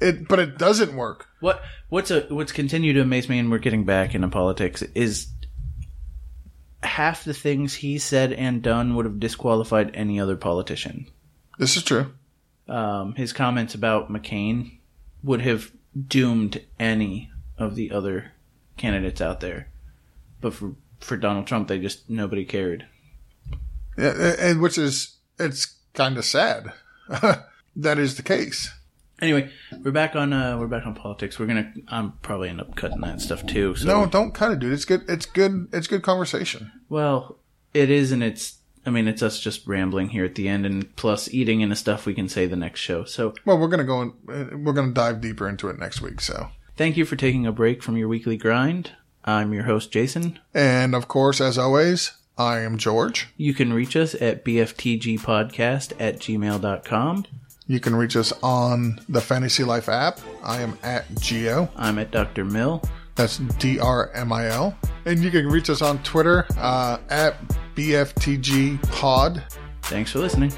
[SPEAKER 2] it. But it doesn't work.
[SPEAKER 1] What what's a what's continued to amaze me, and we're getting back into politics is half the things he said and done would have disqualified any other politician.
[SPEAKER 2] This is true.
[SPEAKER 1] Um, his comments about McCain would have doomed any of the other candidates out there. But for for Donald Trump, they just nobody cared.
[SPEAKER 2] Yeah, and which is it's kind of sad. that is the case.
[SPEAKER 1] Anyway, we're back on uh, we're back on politics. We're gonna I'm probably end up cutting that stuff too. So.
[SPEAKER 2] No, don't cut it, dude. It's good. It's good. It's good conversation.
[SPEAKER 1] Well, it is, and it's. I mean, it's us just rambling here at the end, and plus eating into stuff we can say the next show. So,
[SPEAKER 2] well, we're gonna go. and we're gonna dive deeper into it next week. So,
[SPEAKER 1] thank you for taking a break from your weekly grind. I'm your host, Jason,
[SPEAKER 2] and of course, as always, I am George.
[SPEAKER 1] You can reach us at bftgpodcast at gmail.com.
[SPEAKER 2] You can reach us on the Fantasy Life app. I am at Geo.
[SPEAKER 1] I'm at Dr. Mill.
[SPEAKER 2] That's D R M I L. And you can reach us on Twitter uh, at BFTG Pod.
[SPEAKER 1] Thanks for listening.